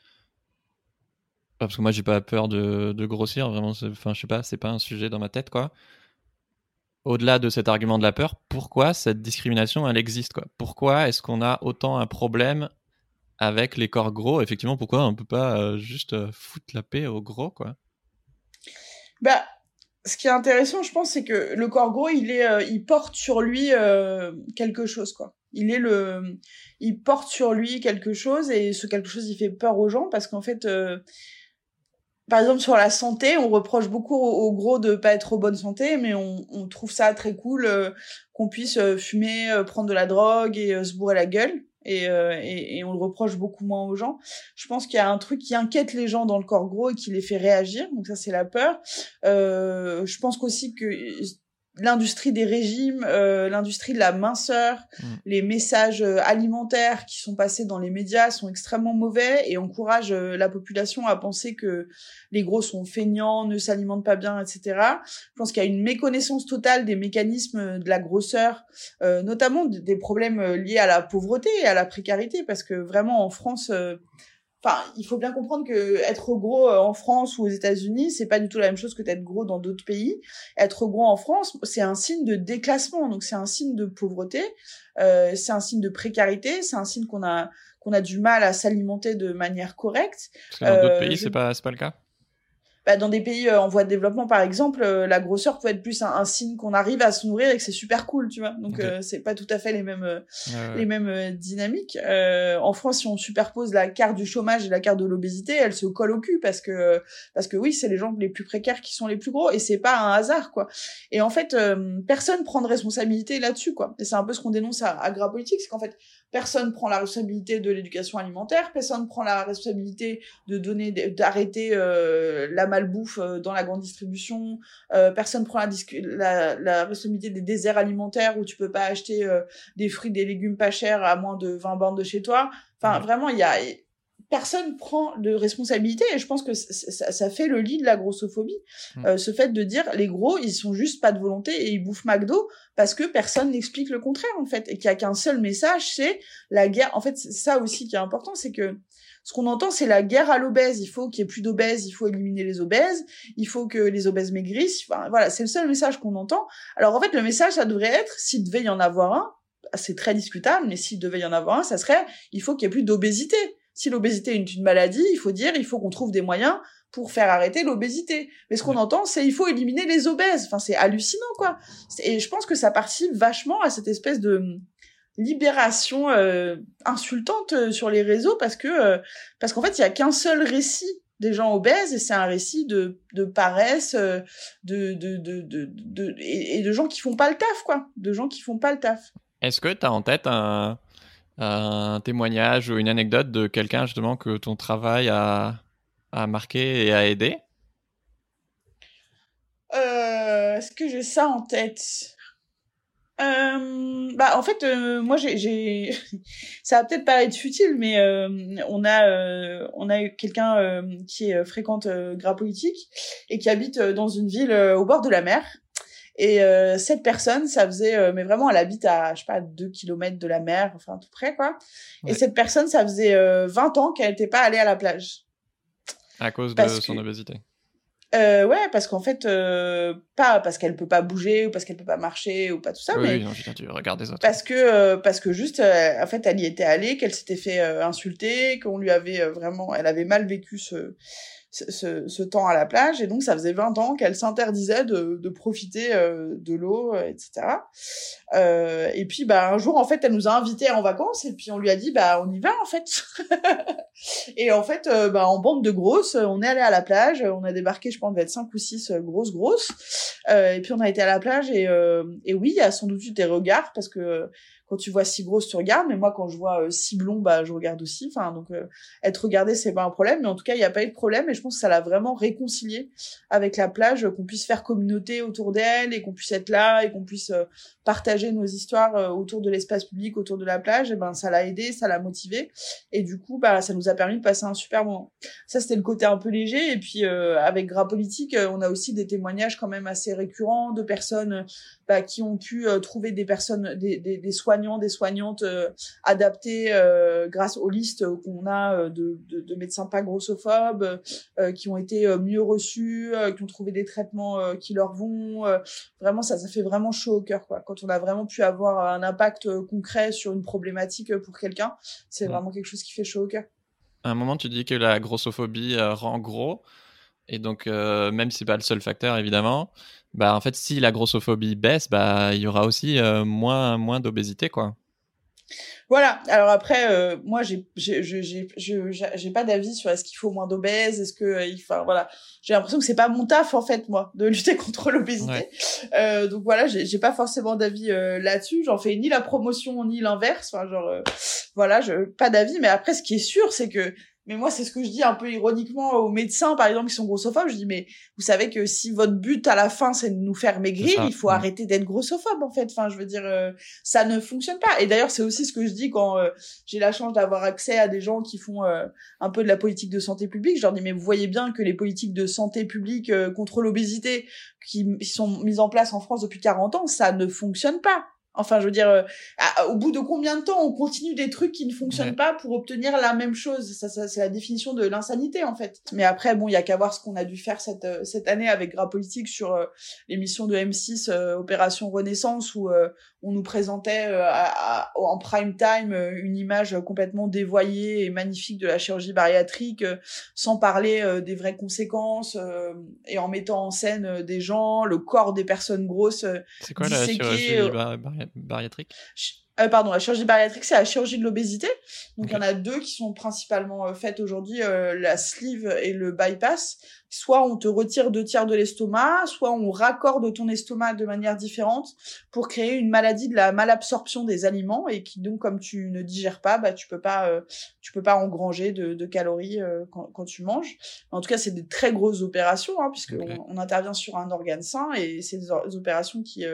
parce que moi j'ai pas peur de, grossir, vraiment, enfin je sais pas, c'est pas un sujet dans ma tête quoi. Au-delà de cet argument de la peur, pourquoi cette discrimination elle existe quoi? Pourquoi est-ce qu'on a autant un problème avec les corps gros? Effectivement, pourquoi on peut pas euh, juste euh, foutre la paix aux gros quoi? Bah ce qui est intéressant, je pense, c'est que le corps gros, il est, euh, il porte sur lui quelque chose, quoi. Il est le, il porte sur lui quelque chose et ce quelque chose, il fait peur aux gens parce qu'en fait, par exemple sur la santé, on reproche beaucoup au, gros de pas être en bonne santé, mais on, on trouve ça très cool euh, qu'on puisse euh, fumer, euh, prendre de la drogue et se bourrer la gueule. Et, et, et, on le reproche beaucoup moins aux gens. Je pense qu'il y a un truc qui inquiète les gens dans le corps gros et qui les fait réagir. Donc ça c'est la peur. je pense qu'aussi que l'industrie des régimes, euh, l'industrie de la minceur, mm. les messages euh, alimentaires qui sont passés dans les médias sont extrêmement mauvais et encouragent euh, la population à penser que les gros sont feignants, ne s'alimentent pas bien, etc. Je pense qu'il y a une méconnaissance totale des mécanismes de la grosseur, notamment des problèmes liés à la pauvreté et à la précarité, parce que vraiment en France enfin, il faut bien comprendre que être gros euh, en France ou aux États-Unis, c'est pas du tout la même chose que d'être gros dans d'autres pays. Être gros en France, c'est un signe de déclassement, donc c'est un signe de pauvreté, euh, c'est un signe de précarité, c'est un signe qu'on a qu'on a du mal à s'alimenter de manière correcte. Parce que dans d'autres pays, c'est pas c'est pas le cas bah, dans des pays euh, en voie de développement, par exemple, euh, la grosseur peut être plus un, signe qu'on arrive à se nourrir et que c'est super cool, tu vois. Donc euh, c'est pas tout à fait les mêmes les mêmes dynamiques. en France, si on superpose la carte du chômage et la carte de l'obésité, elle se colle au cul parce que parce que oui, c'est les gens les plus précaires qui sont les plus gros et c'est pas un hasard quoi. Et en fait, personne prend de responsabilité là-dessus quoi. Et c'est un peu ce qu'on dénonce à, à Politique, c'est qu'en fait personne prend la responsabilité de l'éducation alimentaire, personne prend la responsabilité de donner d'arrêter la malbouffe euh, dans la grande distribution. Euh, personne prend la, la, responsabilité des déserts alimentaires où tu peux pas acheter euh, des fruits, des légumes pas chers à moins de 20 bornes de chez toi. Enfin, vraiment, il y a personne prend de responsabilité et je pense que ça, fait le lit de la grossophobie. Mm. ce fait de dire les gros, ils sont juste pas de volonté et ils bouffent McDo parce que personne n'explique le contraire en fait et qu'il y a qu'un seul message, c'est la guerre. En fait, c'est ça aussi qui est important, c'est que ce qu'on entend, c'est la guerre à l'obèse. Il faut qu'il y ait plus d'obèses, il faut éliminer les obèses, il faut que les obèses maigrissent. Enfin, voilà, c'est le seul message qu'on entend. Alors en fait, le message, ça devrait être, s'il devait y en avoir un, c'est très discutable, mais s'il devait y en avoir un, ça serait, il faut qu'il y ait plus d'obésité. Si l'obésité est une maladie, il faut dire, il faut qu'on trouve des moyens pour faire arrêter l'obésité. Mais ce qu'on entend, c'est il faut éliminer les obèses. Enfin, c'est hallucinant, quoi. Et je pense que ça participe vachement à cette espèce de libération euh, insultante euh, sur les réseaux parce que euh, parce qu'en fait il y a qu'un seul récit des gens obèses et c'est un récit de, de paresse de, de, de, de, de et, de gens qui font pas le taf quoi de gens qui font pas le taf est-ce que tu as en tête un, un témoignage ou une anecdote de quelqu'un justement que ton travail a, a marqué et a aidé? Est-ce que j'ai ça en tête? Euh, bah en fait euh, moi j'ai ça va peut-être paraître futile mais euh, on a euh, eu quelqu'un euh, qui fréquente gras politique et qui habite dans une ville au bord de la mer et cette personne ça faisait mais vraiment elle habite à je sais pas deux kilomètres de la mer enfin tout près quoi. Et cette personne ça faisait 20 ans qu'elle n'était pas allée à la plage. À cause de son obésité. Euh, ouais, parce qu'en fait, euh, pas parce qu'elle peut pas bouger ou parce qu'elle peut pas marcher ou pas tout ça, mais oui, non, tu regardes des autres. Parce que euh, parce que juste, euh, en fait, elle y était allée, qu'elle s'était fait insulter, qu'on lui avait vraiment, elle avait mal vécu ce ce, ce, temps à la plage. Et donc ça faisait 20 ans qu'elle s'interdisait de, de profiter euh, de l'eau, euh, etc. Euh, et puis bah un jour en fait elle nous a invités en vacances. Et puis on lui a dit bah on y va en fait. et en fait euh, bah en bande de grosses on est allé à la plage, on a débarqué je pense devait être 5 ou 6 grosses grosses. Et puis on a été à la plage. Et, et oui il y a sans doute eu des regards parce que quand tu vois si grosse, tu regardes. Mais moi, quand je vois euh, si blond, bah, je regarde aussi. Enfin, donc, euh, être regardé, c'est pas un problème. Mais en tout cas, il n'y a pas eu de problème. Et je pense que ça l'a vraiment réconcilié avec la plage, qu'on puisse faire communauté autour d'elle et qu'on puisse être là et qu'on puisse euh, partager nos histoires autour de l'espace public, autour de la plage. Et ben, ça l'a aidé, ça l'a motivé. Et du coup, bah, ça nous a permis de passer un super moment. Ça, c'était le côté un peu léger. Et puis, avec Gras Politique, on a aussi des témoignages quand même assez récurrents de personnes bah, qui ont pu trouver des personnes, des, des des soignantes euh, adaptées euh, grâce aux listes qu'on a euh, de, de, médecins pas grossophobes, qui ont été mieux reçus, qui ont trouvé des traitements qui leur vont. vraiment, ça, ça fait vraiment chaud au cœur, quoi. Quand on a vraiment pu avoir un impact concret sur une problématique pour quelqu'un, c'est vraiment quelque chose qui fait chaud au cœur. À un moment, tu dis que la grossophobie rend gros. Et donc, même si c'est pas le seul facteur, évidemment, bah en fait si la grossophobie baisse bah il y aura aussi euh, moins moins d'obésité quoi. Voilà. Alors après euh, moi j'ai j'ai pas d'avis sur est-ce qu'il faut moins d'obèses est-ce que euh, enfin voilà. J'ai l'impression que c'est pas mon taf en fait moi de lutter contre l'obésité. Donc voilà j'ai pas forcément d'avis là-dessus. J'en fais ni la promotion ni l'inverse. Enfin genre voilà je pas d'avis. Mais après ce qui est sûr c'est que mais moi, c'est ce que je dis un peu ironiquement aux médecins, par exemple, qui sont grossophobes. Je dis, mais vous savez que si votre but à la fin, c'est de nous faire maigrir, il faut arrêter d'être grossophobe, en fait. Enfin, je veux dire, euh, ça ne fonctionne pas. Et d'ailleurs, c'est aussi ce que je dis quand euh, j'ai la chance d'avoir accès à des gens qui font euh, un peu de la politique de santé publique. Je leur dis, mais vous voyez bien que les politiques de santé publique contre l'obésité qui sont mises en place en France depuis 40 ans, ça ne fonctionne pas Enfin, je veux dire, au bout de combien de temps on continue des trucs qui ne fonctionnent pas pour obtenir la même chose? Ça, ça c'est la définition de l'insanité en fait. Mais après, bon, il y a qu'à voir ce qu'on a dû faire cette cette année avec Gras Politique sur l'émission de M6 Opération Renaissance où on nous présentait en prime time une image complètement dévoyée et magnifique de la chirurgie bariatrique, sans parler des vraies conséquences et en mettant en scène des gens, le corps des personnes grosses. C'est quoi la chirurgie bariatrique? Euh, pardon, la chirurgie bariatrique, c'est la chirurgie de l'obésité. Donc, il y en a deux qui sont principalement euh, faites aujourd'hui, euh, la sleeve et le bypass. Soit on te retire deux tiers de l'estomac, soit on raccorde ton estomac de manière différente pour créer une maladie de la malabsorption des aliments et qui donc, comme tu ne digères pas, bah, tu peux pas, tu peux pas engranger de, de calories quand, quand, tu manges. En tout cas, c'est des très grosses opérations, hein, puisque on, intervient sur un organe sain et c'est des, des, opérations qui,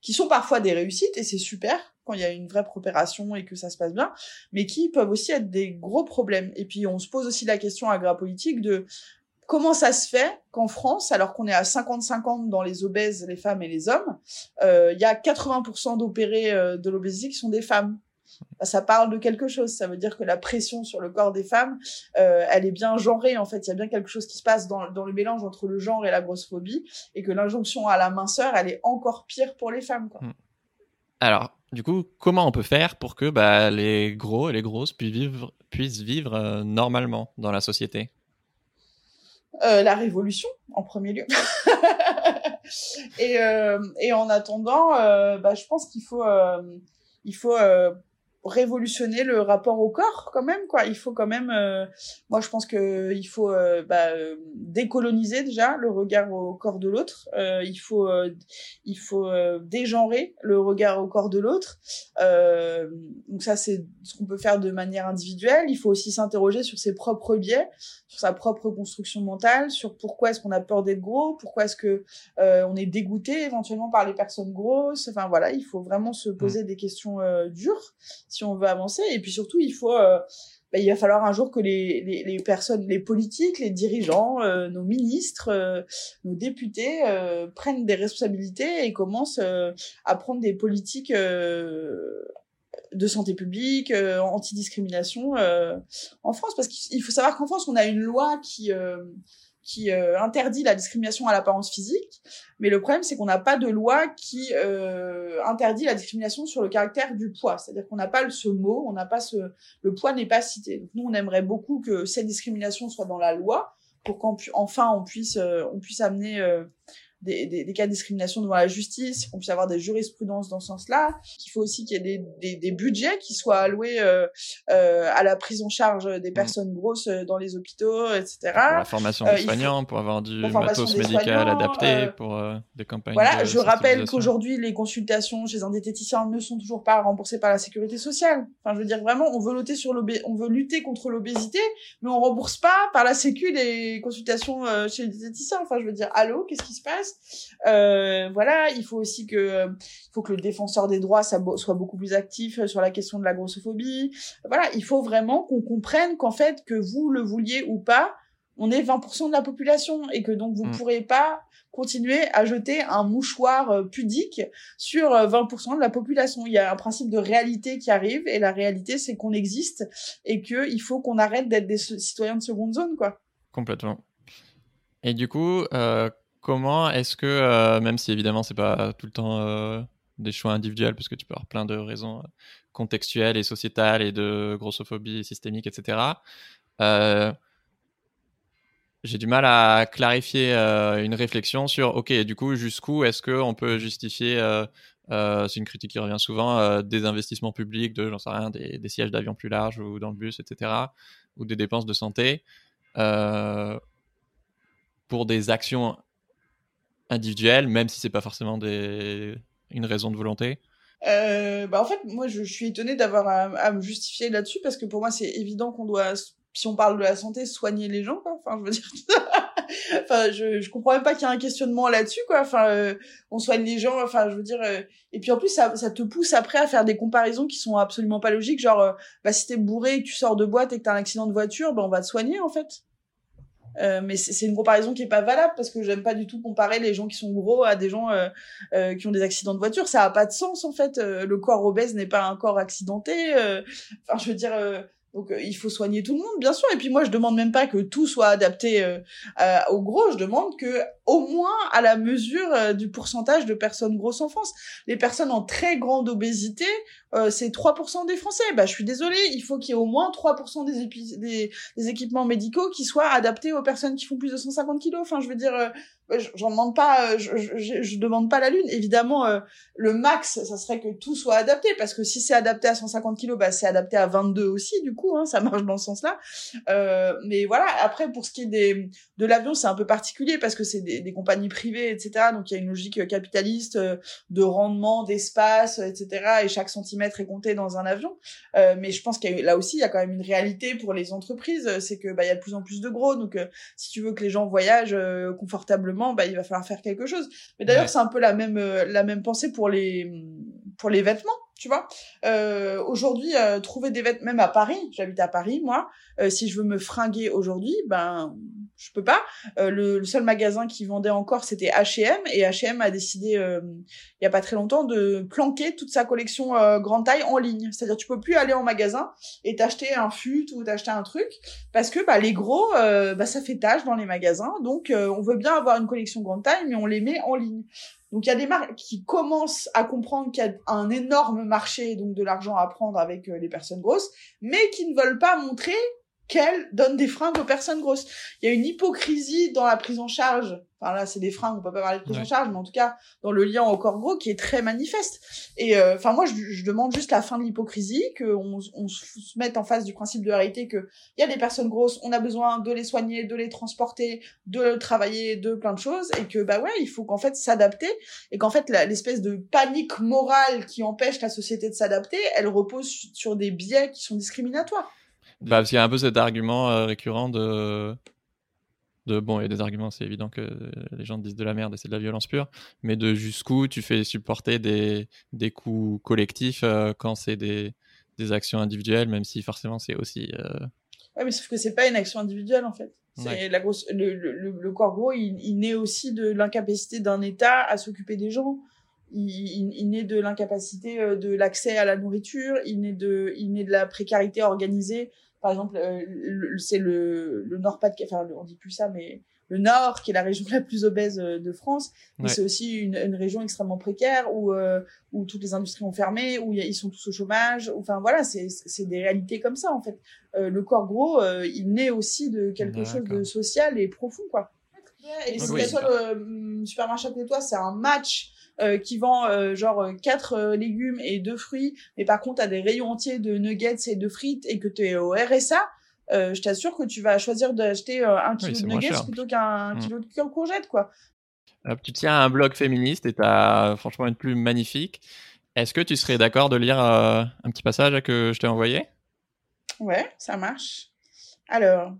qui sont parfois des réussites et c'est super quand il y a une vraie préparation et que ça se passe bien, mais qui peuvent aussi être des gros problèmes. Et puis on se pose aussi la question à politique de comment ça se fait qu'en France, alors qu'on est à 50-50 dans les obèses, les femmes et les hommes, euh, il y a 80% d'opérés euh, de l'obésité qui sont des femmes. Bah, ça parle de quelque chose. Ça veut dire que la pression sur le corps des femmes, euh, elle est bien genrée. En fait, il y a bien quelque chose qui se passe dans, le mélange entre le genre et la grossophobie, et que l'injonction à la minceur, elle est encore pire pour les femmes. Hmm. Alors, du coup, comment on peut faire pour que bah, les gros et les grosses puissent vivre, euh, normalement dans la société? Euh, La révolution, en premier lieu. et, euh, et, en attendant, bah, je pense qu'il faut, il faut révolutionner le rapport au corps quand même quoi. Il faut quand même euh, moi je pense que il faut euh, bah, euh, décoloniser déjà le regard au corps de l'autre. Il faut il faut dégenrer le regard au corps de l'autre. Donc ça c'est ce qu'on peut faire de manière individuelle. Il faut aussi s'interroger sur ses propres biais sur sa propre construction mentale sur pourquoi est-ce qu'on a peur d'être gros pourquoi est-ce que on est dégoûté éventuellement par les personnes grosses. Enfin voilà il faut vraiment se mmh. poser des questions dures si on veut avancer. Et puis surtout, il faut, euh, bah, il va falloir un jour que les, les, personnes, les politiques, les dirigeants, euh, nos ministres, euh, nos députés prennent des responsabilités et commencent à prendre des politiques de santé publique, anti-discrimination en France. Parce qu'il faut savoir qu'en France, on a une loi qui qui euh, interdit la discrimination à l'apparence physique, mais le problème c'est qu'on n'a pas de loi qui euh, interdit la discrimination sur le caractère du poids, c'est-à-dire qu'on n'a pas ce mot, on n'a pas ce le poids n'est pas cité. Donc nous on aimerait beaucoup que cette discrimination soit dans la loi pour qu'enfin on puisse euh, on puisse amener des, des, des, cas de discrimination devant la justice, qu'on puisse avoir des jurisprudences dans ce sens-là, qu'il faut aussi qu'il y ait des, des, des, budgets qui soient alloués euh, euh, à la prise en charge des mmh. personnes grosses euh, dans les hôpitaux, etc. Pour la formation des soignants, pour avoir du matos médical adapté, pour des campagnes Voilà, je rappelle qu'aujourd'hui, les consultations chez un diététicien ne sont toujours pas remboursées par la sécurité sociale. Enfin, je veux dire, vraiment, on veut lutter, sur on veut lutter contre l'obésité, mais on rembourse pas par la sécu les consultations chez les diététiciens. Enfin, je veux dire, allô, qu'est-ce qui se passe? Euh, voilà, il faut aussi que, il faut que le défenseur des droits soit beaucoup plus actif sur la question de la grossophobie. Voilà, il faut vraiment qu'on comprenne qu'en fait, que vous le vouliez ou pas, on est 20% de la population et que donc vous ne mm. pourrez pas continuer à jeter un mouchoir euh, pudique sur 20% euh, de la population. Il y a un principe de réalité qui arrive et la réalité c'est qu'on existe et que il faut qu'on arrête d'être des citoyens de seconde zone quoi. Complètement. Et du coup, euh, Comment est-ce que, euh, même si évidemment c'est pas tout le temps euh, des choix individuels, parce que tu peux avoir plein de raisons euh, contextuelles et sociétales et de grossophobie systémique, etc. j'ai du mal à clarifier une réflexion sur, ok, du coup, jusqu'où est-ce qu'on peut justifier, c'est une critique qui revient souvent, des investissements publics, de, j'en sais rien, des, des sièges d'avion plus larges ou dans le bus, etc., ou des dépenses de santé, pour des actions individuel, même si c'est pas forcément des... une raison de volonté euh, bah en fait, moi, je, suis étonnée d'avoir à, me justifier là-dessus parce que pour moi, c'est évident qu'on doit, si on parle de la santé, soigner les gens. Quoi. Enfin, je veux dire, enfin, je, comprends même pas qu'il y ait un questionnement là-dessus, quoi. Enfin, euh, on soigne les gens. Enfin, je veux dire, euh, et puis en plus, ça, te pousse après à faire des comparaisons qui sont absolument pas logiques. Genre, bah si t'es bourré, tu sors de boîte et que t'as un accident de voiture, bah on va te soigner en fait. Euh, mais c'est une comparaison qui est pas valable parce que j'aime pas du tout comparer les gens qui sont gros à des gens euh, euh, qui ont des accidents de voiture. Ça a pas de sens en fait. le corps obèse n'est pas un corps accidenté. Enfin, je veux dire, donc il faut soigner tout le monde, bien sûr. Et puis moi, je demande même pas que tout soit adapté au gros. Je demande que au moins à la mesure du pourcentage de personnes grosses en France. Les personnes en très grande obésité, euh, c'est 3% des Français. Bah, je suis désolée, il faut qu'il y ait au moins 3% des, des, des, équipements médicaux qui soient adaptés aux personnes qui font plus de 150 kilos. Enfin, je veux dire, euh, j'en demande pas, euh, je, je, je, demande pas la lune. Évidemment, euh, le max, ça serait que tout soit adapté, parce que si c'est adapté à 150 kilos, bah, c'est adapté à 22 aussi, du coup, hein, ça marche dans ce sens-là. Euh, mais voilà, après, pour ce qui est des, de l'avion, c'est un peu particulier, parce que c'est des, des, compagnies privées, etc. Donc, il y a une logique capitaliste de rendement, d'espace, etc. Et chaque centimètre est compté dans un avion. Euh, mais je pense qu'il là aussi, il y a quand même une réalité pour les entreprises, c'est que bah, il y a de plus en plus de gros. Donc, euh, si tu veux que les gens voyagent euh, bah, il va falloir faire quelque chose. Mais d'ailleurs, c'est un peu la même la même pensée pour les pour les vêtements tu vois. Euh, aujourd'hui, euh, trouver des vêtements, même à Paris, j'habite à Paris, moi, euh, si je veux me fringuer aujourd'hui, ben, je peux pas. Euh, le, le, seul magasin qui vendait encore, c'était H&M, et H&M a décidé, euh, il y a pas très longtemps, de planquer toute sa collection grande taille en ligne. C'est-à-dire, tu peux plus aller en magasin et t'acheter un fut ou t'acheter un truc, parce que bah, les gros, bah, ça fait tâche dans les magasins, donc on veut bien avoir une collection grande taille, mais on les met en ligne. Donc il y a des marques qui commencent à comprendre qu'il y a un énorme marché, donc de l'argent à prendre avec euh, les personnes grosses, mais qui ne veulent pas montrer qu'elles donnent des fringues aux personnes grosses. Il y a une hypocrisie dans la prise en charge Enfin là, c'est des freins, on peut pas parler de prise en charge, mais en tout cas dans le lien au corps gros qui est très manifeste. Et euh, enfin moi, je, je, demande juste la fin de l'hypocrisie, qu'on on se mette en face du principe de réalité que il y a des personnes grosses, on a besoin de les soigner, de les transporter, de travailler, de plein de choses, et que bah ouais, il faut qu'en fait s'adapter, et qu'en fait l'espèce de panique morale qui empêche la société de s'adapter, elle repose sur des biais qui sont discriminatoires. Bah parce qu'il y a un peu cet argument euh, récurrent de de bon, il y a des arguments, c'est évident que les gens disent de la merde et c'est de la violence pure, mais de jusqu'où tu fais supporter des, des coûts collectifs euh, quand c'est des, des actions individuelles, même si forcément c'est aussi. Euh... Ouais, mais sauf que c'est pas une action individuelle en fait. C'est la grosse, le, le, le, corps gros, il, il naît aussi de l'incapacité d'un État à s'occuper des gens. Il, il, il naît de l'incapacité euh, de l'accès à la nourriture. Il naît de, il naît de la précarité organisée par exemple, euh, c'est le, le Nord-Pas-de-Calais, enfin, on dit plus ça, mais le Nord, qui est la région la plus obèse euh, de France, mais c'est aussi une, une, région extrêmement précaire où, euh, où toutes les industries ont fermé, où ils sont tous au chômage. Enfin voilà, c'est des réalités comme ça en fait. le corps gros, il naît aussi de quelque chose de social et profond quoi. Et si oui, le supermarché à côté de toi, c'est un match euh, qui vend euh, genre euh, quatre légumes et deux fruits, mais par contre, tu as des rayons entiers de nuggets et de frites et que tu es au RSA, je t'assure que tu vas choisir d'acheter un kilo de nuggets plutôt qu'un mmh. kilo de courgettes, quoi. tu tiens un blog féministe et tu as franchement une plume magnifique. Est-ce que tu serais d'accord de lire un petit passage que je t'ai envoyé? Ouais, ça marche. Alors,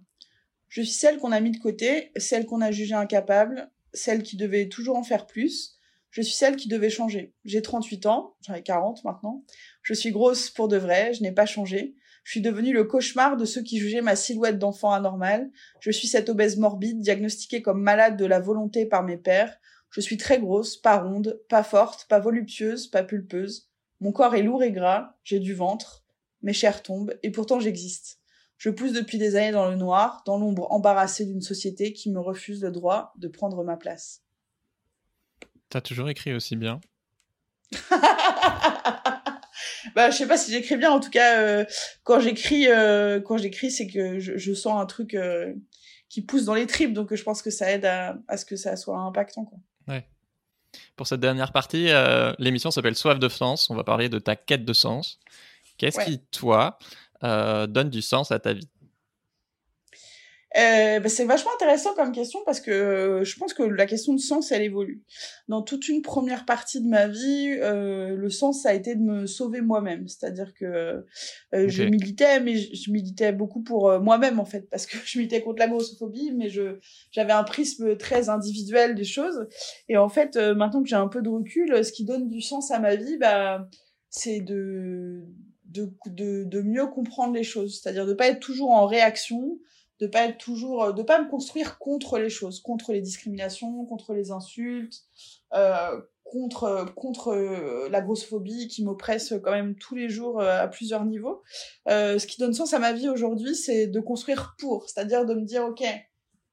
je suis celle qu'on a mis de côté, celle qu'on a jugée incapable, celle qui devait toujours en faire plus, je suis celle qui devait changer. J'ai 38 ans, j'en ai 40 maintenant. Je suis grosse pour de vrai, je n'ai pas changé. Je suis devenue le cauchemar de ceux qui jugeaient ma silhouette d'enfant anormale. Je suis cette obèse morbide, diagnostiquée comme malade de la volonté par mes pères. Je suis très grosse, pas ronde, pas forte, pas voluptueuse, pas pulpeuse. Mon corps est lourd et gras, j'ai du ventre, mes chairs tombent, et pourtant j'existe. Je pousse depuis des années dans le noir, dans l'ombre embarrassée d'une société qui me refuse le droit de prendre ma place. T'as toujours écrit aussi bien. Bah je sais pas si j'écris bien. En tout cas euh, quand j'écris euh, quand j'écris c'est que je, sens un truc euh, qui pousse dans les tripes. Donc je pense que ça aide à, ce que ça soit impactant quoi. Ouais. Pour cette dernière partie l'émission s'appelle Soif de sens. On va parler de ta quête de sens. Qu'est-ce qui toi donne du sens à ta vie? Euh, bah, c'est vachement intéressant comme question parce que euh, je pense que la question de sens, elle évolue. Dans toute une première partie de ma vie, euh, le sens, ça a été de me sauver moi-même. C'est-à-dire que je militais, mais je, militais beaucoup pour moi-même, en fait, parce que je militais contre la grossophobie, mais je j'avais un prisme très individuel des choses. Et en fait, maintenant que j'ai un peu de recul, ce qui donne du sens à ma vie, bah, c'est de, de, de, de mieux comprendre les choses. C'est-à-dire de pas être toujours en réaction, de pas être toujours, de pas me construire contre les choses, contre les discriminations, contre les insultes, euh, contre contre euh, la grossophobie qui m'oppresse quand même tous les jours euh, à plusieurs niveaux. Euh, ce qui donne sens à ma vie aujourd'hui, c'est de construire pour, c'est-à-dire de me dire ok,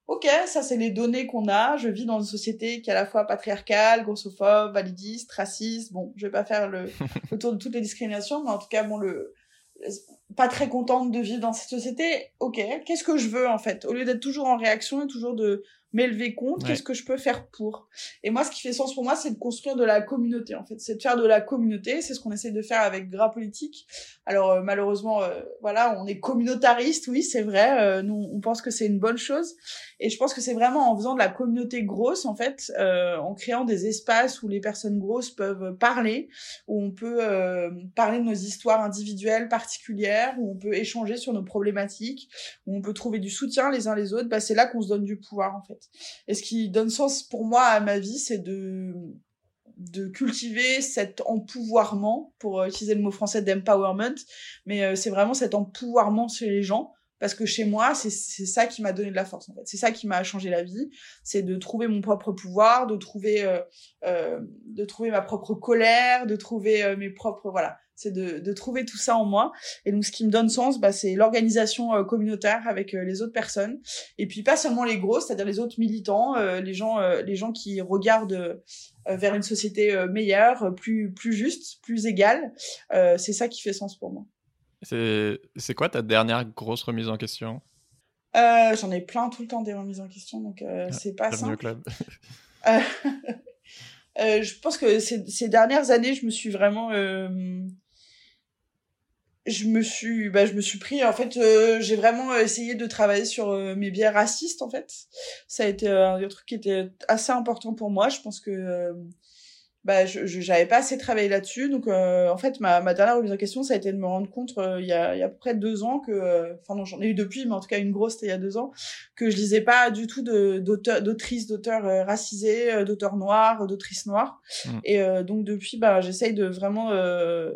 ok, ça c'est les données qu'on a. Je vis dans une société qui est à la fois patriarcale, grossophobe, validiste, raciste. Bon, je vais pas faire le, le tour de toutes les discriminations, mais en tout cas bon le pas très contente de vivre dans cette société. Ok, qu'est-ce que je veux en fait? Au lieu d'être toujours en réaction et toujours de m'élever contre, qu'est-ce que je peux faire pour? Et moi, ce qui fait sens pour moi, c'est de construire de la communauté, en fait. C'est de faire de la communauté, c'est ce qu'on essaie de faire avec Gras Politique. Alors, euh, malheureusement, euh, voilà, on est communautariste, oui, c'est vrai, euh, nous, on pense que c'est une bonne chose. Et je pense que c'est vraiment en faisant de la communauté grosse, en fait, en créant des espaces où les personnes grosses peuvent parler, où on peut parler de nos histoires individuelles, particulières, où on peut échanger sur nos problématiques, où on peut trouver du soutien les uns les autres, bah, c'est là qu'on se donne du pouvoir, en fait. Et ce qui donne sens pour moi à ma vie, c'est de de cultiver cet empouvoirment, pour utiliser le mot français d'empowerment, mais euh, c'est vraiment cet empouvoirment chez les gens, parce que chez moi, c'est ça qui m'a donné de la force, en fait. C'est ça qui m'a changé la vie, c'est de trouver mon propre pouvoir, de trouver, euh, euh, de trouver ma propre colère, de trouver mes propres, voilà, c'est de, de, trouver tout ça en moi. Et donc, ce qui me donne sens, bah, c'est l'organisation euh, communautaire avec euh, les autres personnes. Et puis, pas seulement les gros, c'est-à-dire les autres militants, euh, les gens, les gens qui regardent vers une société meilleure, plus, plus juste, plus égale. c'est ça qui fait sens pour moi. C'est quoi ta dernière grosse remise en question? J'en ai plein tout le temps des remises en question, donc ah, c'est pas simple. Club. je pense que ces, ces, dernières années, je me suis vraiment je me suis bah je me suis pris en fait euh, j'ai vraiment essayé de travailler sur euh, mes biais racistes en fait ça a été un truc qui était assez important pour moi je pense que euh, bah je j'avais pas assez travaillé là-dessus donc euh, en fait ma, ma dernière remise en question ça a été de me rendre compte euh, il, y a, il y a à peu près deux ans que euh, enfin non j'en ai eu depuis mais en tout cas une grosse c'était il y a deux ans que je lisais pas du tout d'auteurs d'autrices d'auteurs racisés d'auteurs noirs d'autrices noires mmh. et donc depuis bah j'essaye de vraiment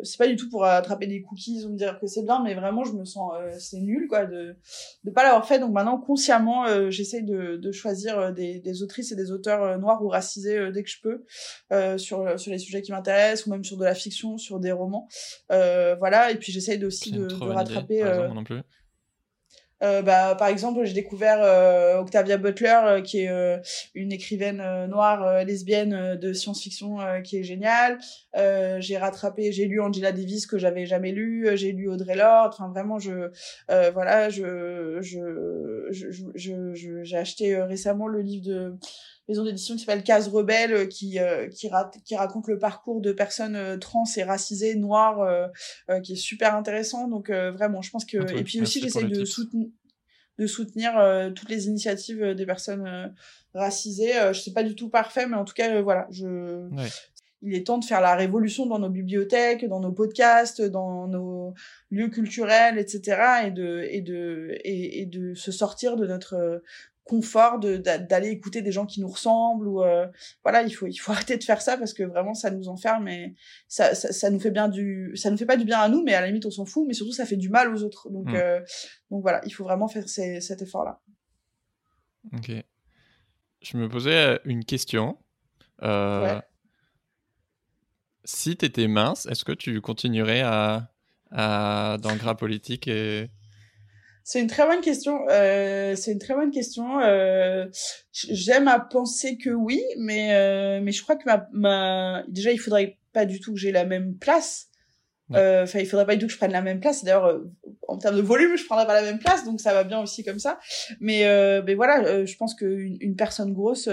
c'est pas du tout pour attraper des cookies ou me dire que c'est bien mais vraiment je me sens c'est nul quoi de de pas l'avoir fait donc maintenant consciemment j'essaye de, de choisir des, des autrices et des auteurs noirs ou racisés dès que je peux sur sur, les sujets qui m'intéressent ou même sur de la fiction, sur des romans. Euh, voilà, et puis j'essaye aussi de, de rattraper. Euh, non plus. Euh, bah, par exemple, j'ai découvert euh, Octavia Butler, euh, qui est euh, une écrivaine noire lesbienne de science-fiction qui est géniale. j'ai rattrapé, j'ai lu Angela Davis que j'avais jamais lu. j'ai lu Audrey Lorde. Enfin, vraiment, je, voilà, je, je, je, je, j'ai acheté récemment le livre de maison d'édition qui s'appelle Case Rebelle, euh, qui, euh, qui, qui, raconte le parcours de personnes euh, trans et racisées, noires, qui est super intéressant. Donc vraiment, je pense que... et puis aussi, j'essaie de, soutenir de soutenir toutes les initiatives des personnes racisées. je sais pas du tout parfait, mais en tout cas, voilà, je... Il est temps de faire la révolution dans nos bibliothèques, dans nos podcasts, dans nos lieux culturels, etc. et de et de et, et de se sortir de notre confort d'aller écouter des gens qui nous ressemblent ou euh, voilà il faut il faut arrêter de faire ça parce que vraiment ça nous enferme et ça, ça, nous fait bien du ça nous fait pas du bien à nous mais à la limite on s'en fout mais surtout ça fait du mal aux autres. Donc mmh. euh, donc voilà il faut vraiment faire cet effort là ok. Je me posais euh, une question. Euh, si tu étais mince est-ce que tu continuerais à, à dans le gras politique et c'est une très bonne question. Euh, c'est une très bonne question. Euh, J'aime à penser que oui, mais euh, mais je crois que ma, ma déjà il faudrait pas du tout que j'ai la même place. Euh, enfin, il faudrait pas du tout que je prenne la même place. D'ailleurs, euh, en termes de volume, je prendrais pas la même place, donc ça va bien aussi comme ça. Mais mais voilà, je pense qu'une une personne grosse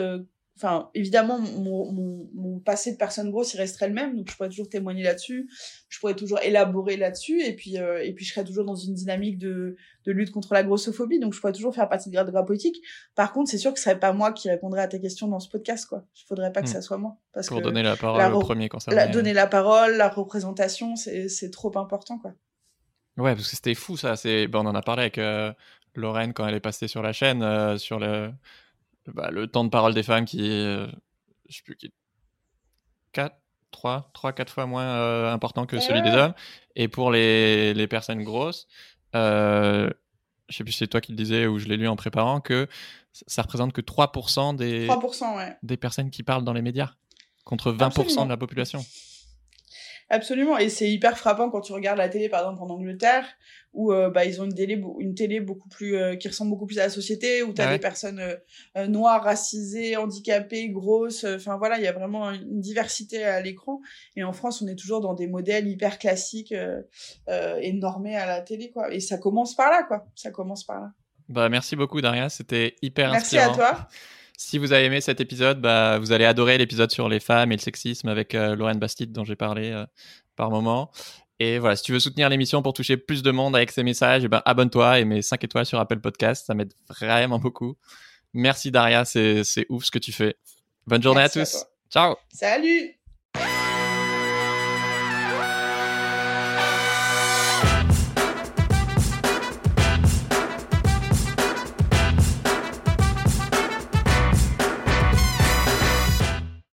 enfin évidemment mon, mon, mon, passé de personne grosse il resterait le même donc je pourrais toujours témoigner là-dessus je pourrais toujours élaborer là-dessus et puis euh, et puis je serais toujours dans une dynamique de, de lutte contre la grossophobie donc je pourrais toujours faire partie de grade politique. Par contre c'est sûr que ce serait pas moi qui répondrais à tes questions dans ce podcast quoi. Il faudrait pas que hmm. ça soit moi parce pour donner la parole au premier concerné la, donner la parole la représentation c'est c'est trop important quoi. Ouais parce que c'était fou ça c'est ben, on en a parlé avec euh, Lorraine quand elle est passée sur la chaîne euh, sur le bah, le temps de parole des femmes qui est, euh, je sais plus, qui 4, 3, 3, 4 fois moins euh, important que celui des hommes. Et pour les, les personnes grosses, euh, je sais plus si c'est toi qui le disais ou je l'ai lu en préparant, que ça représente que 3% des, 3%, ouais. des personnes qui parlent dans les médias, contre 20% Absolument. de la population. Absolument, et c'est hyper frappant quand tu regardes la télé, par exemple en Angleterre, où euh, bah, ils ont une télé, une télé beaucoup plus euh, qui ressemble beaucoup plus à la société, où tu as ouais. des personnes euh, noires, racisées, handicapées, grosses. Enfin voilà, il y a vraiment une diversité à l'écran. Et en France, on est toujours dans des modèles hyper classiques et normés à la télé, quoi. Et ça commence par là, quoi. Ça commence par là. Bah, merci beaucoup, Daria. C'était hyper Merci à inspirant. toi. Si vous avez aimé cet épisode, bah, vous allez adorer l'épisode sur les femmes et le sexisme avec Lorraine Bastide dont j'ai parlé par moment. Et voilà, si tu veux soutenir l'émission pour toucher plus de monde avec ces messages, eh ben, abonne-toi et mets 5 étoiles sur Apple Podcast. Ça m'aide vraiment beaucoup. Merci Daria, c'est c'est ouf ce que tu fais. Bonne journée Merci à tous. Ciao Salut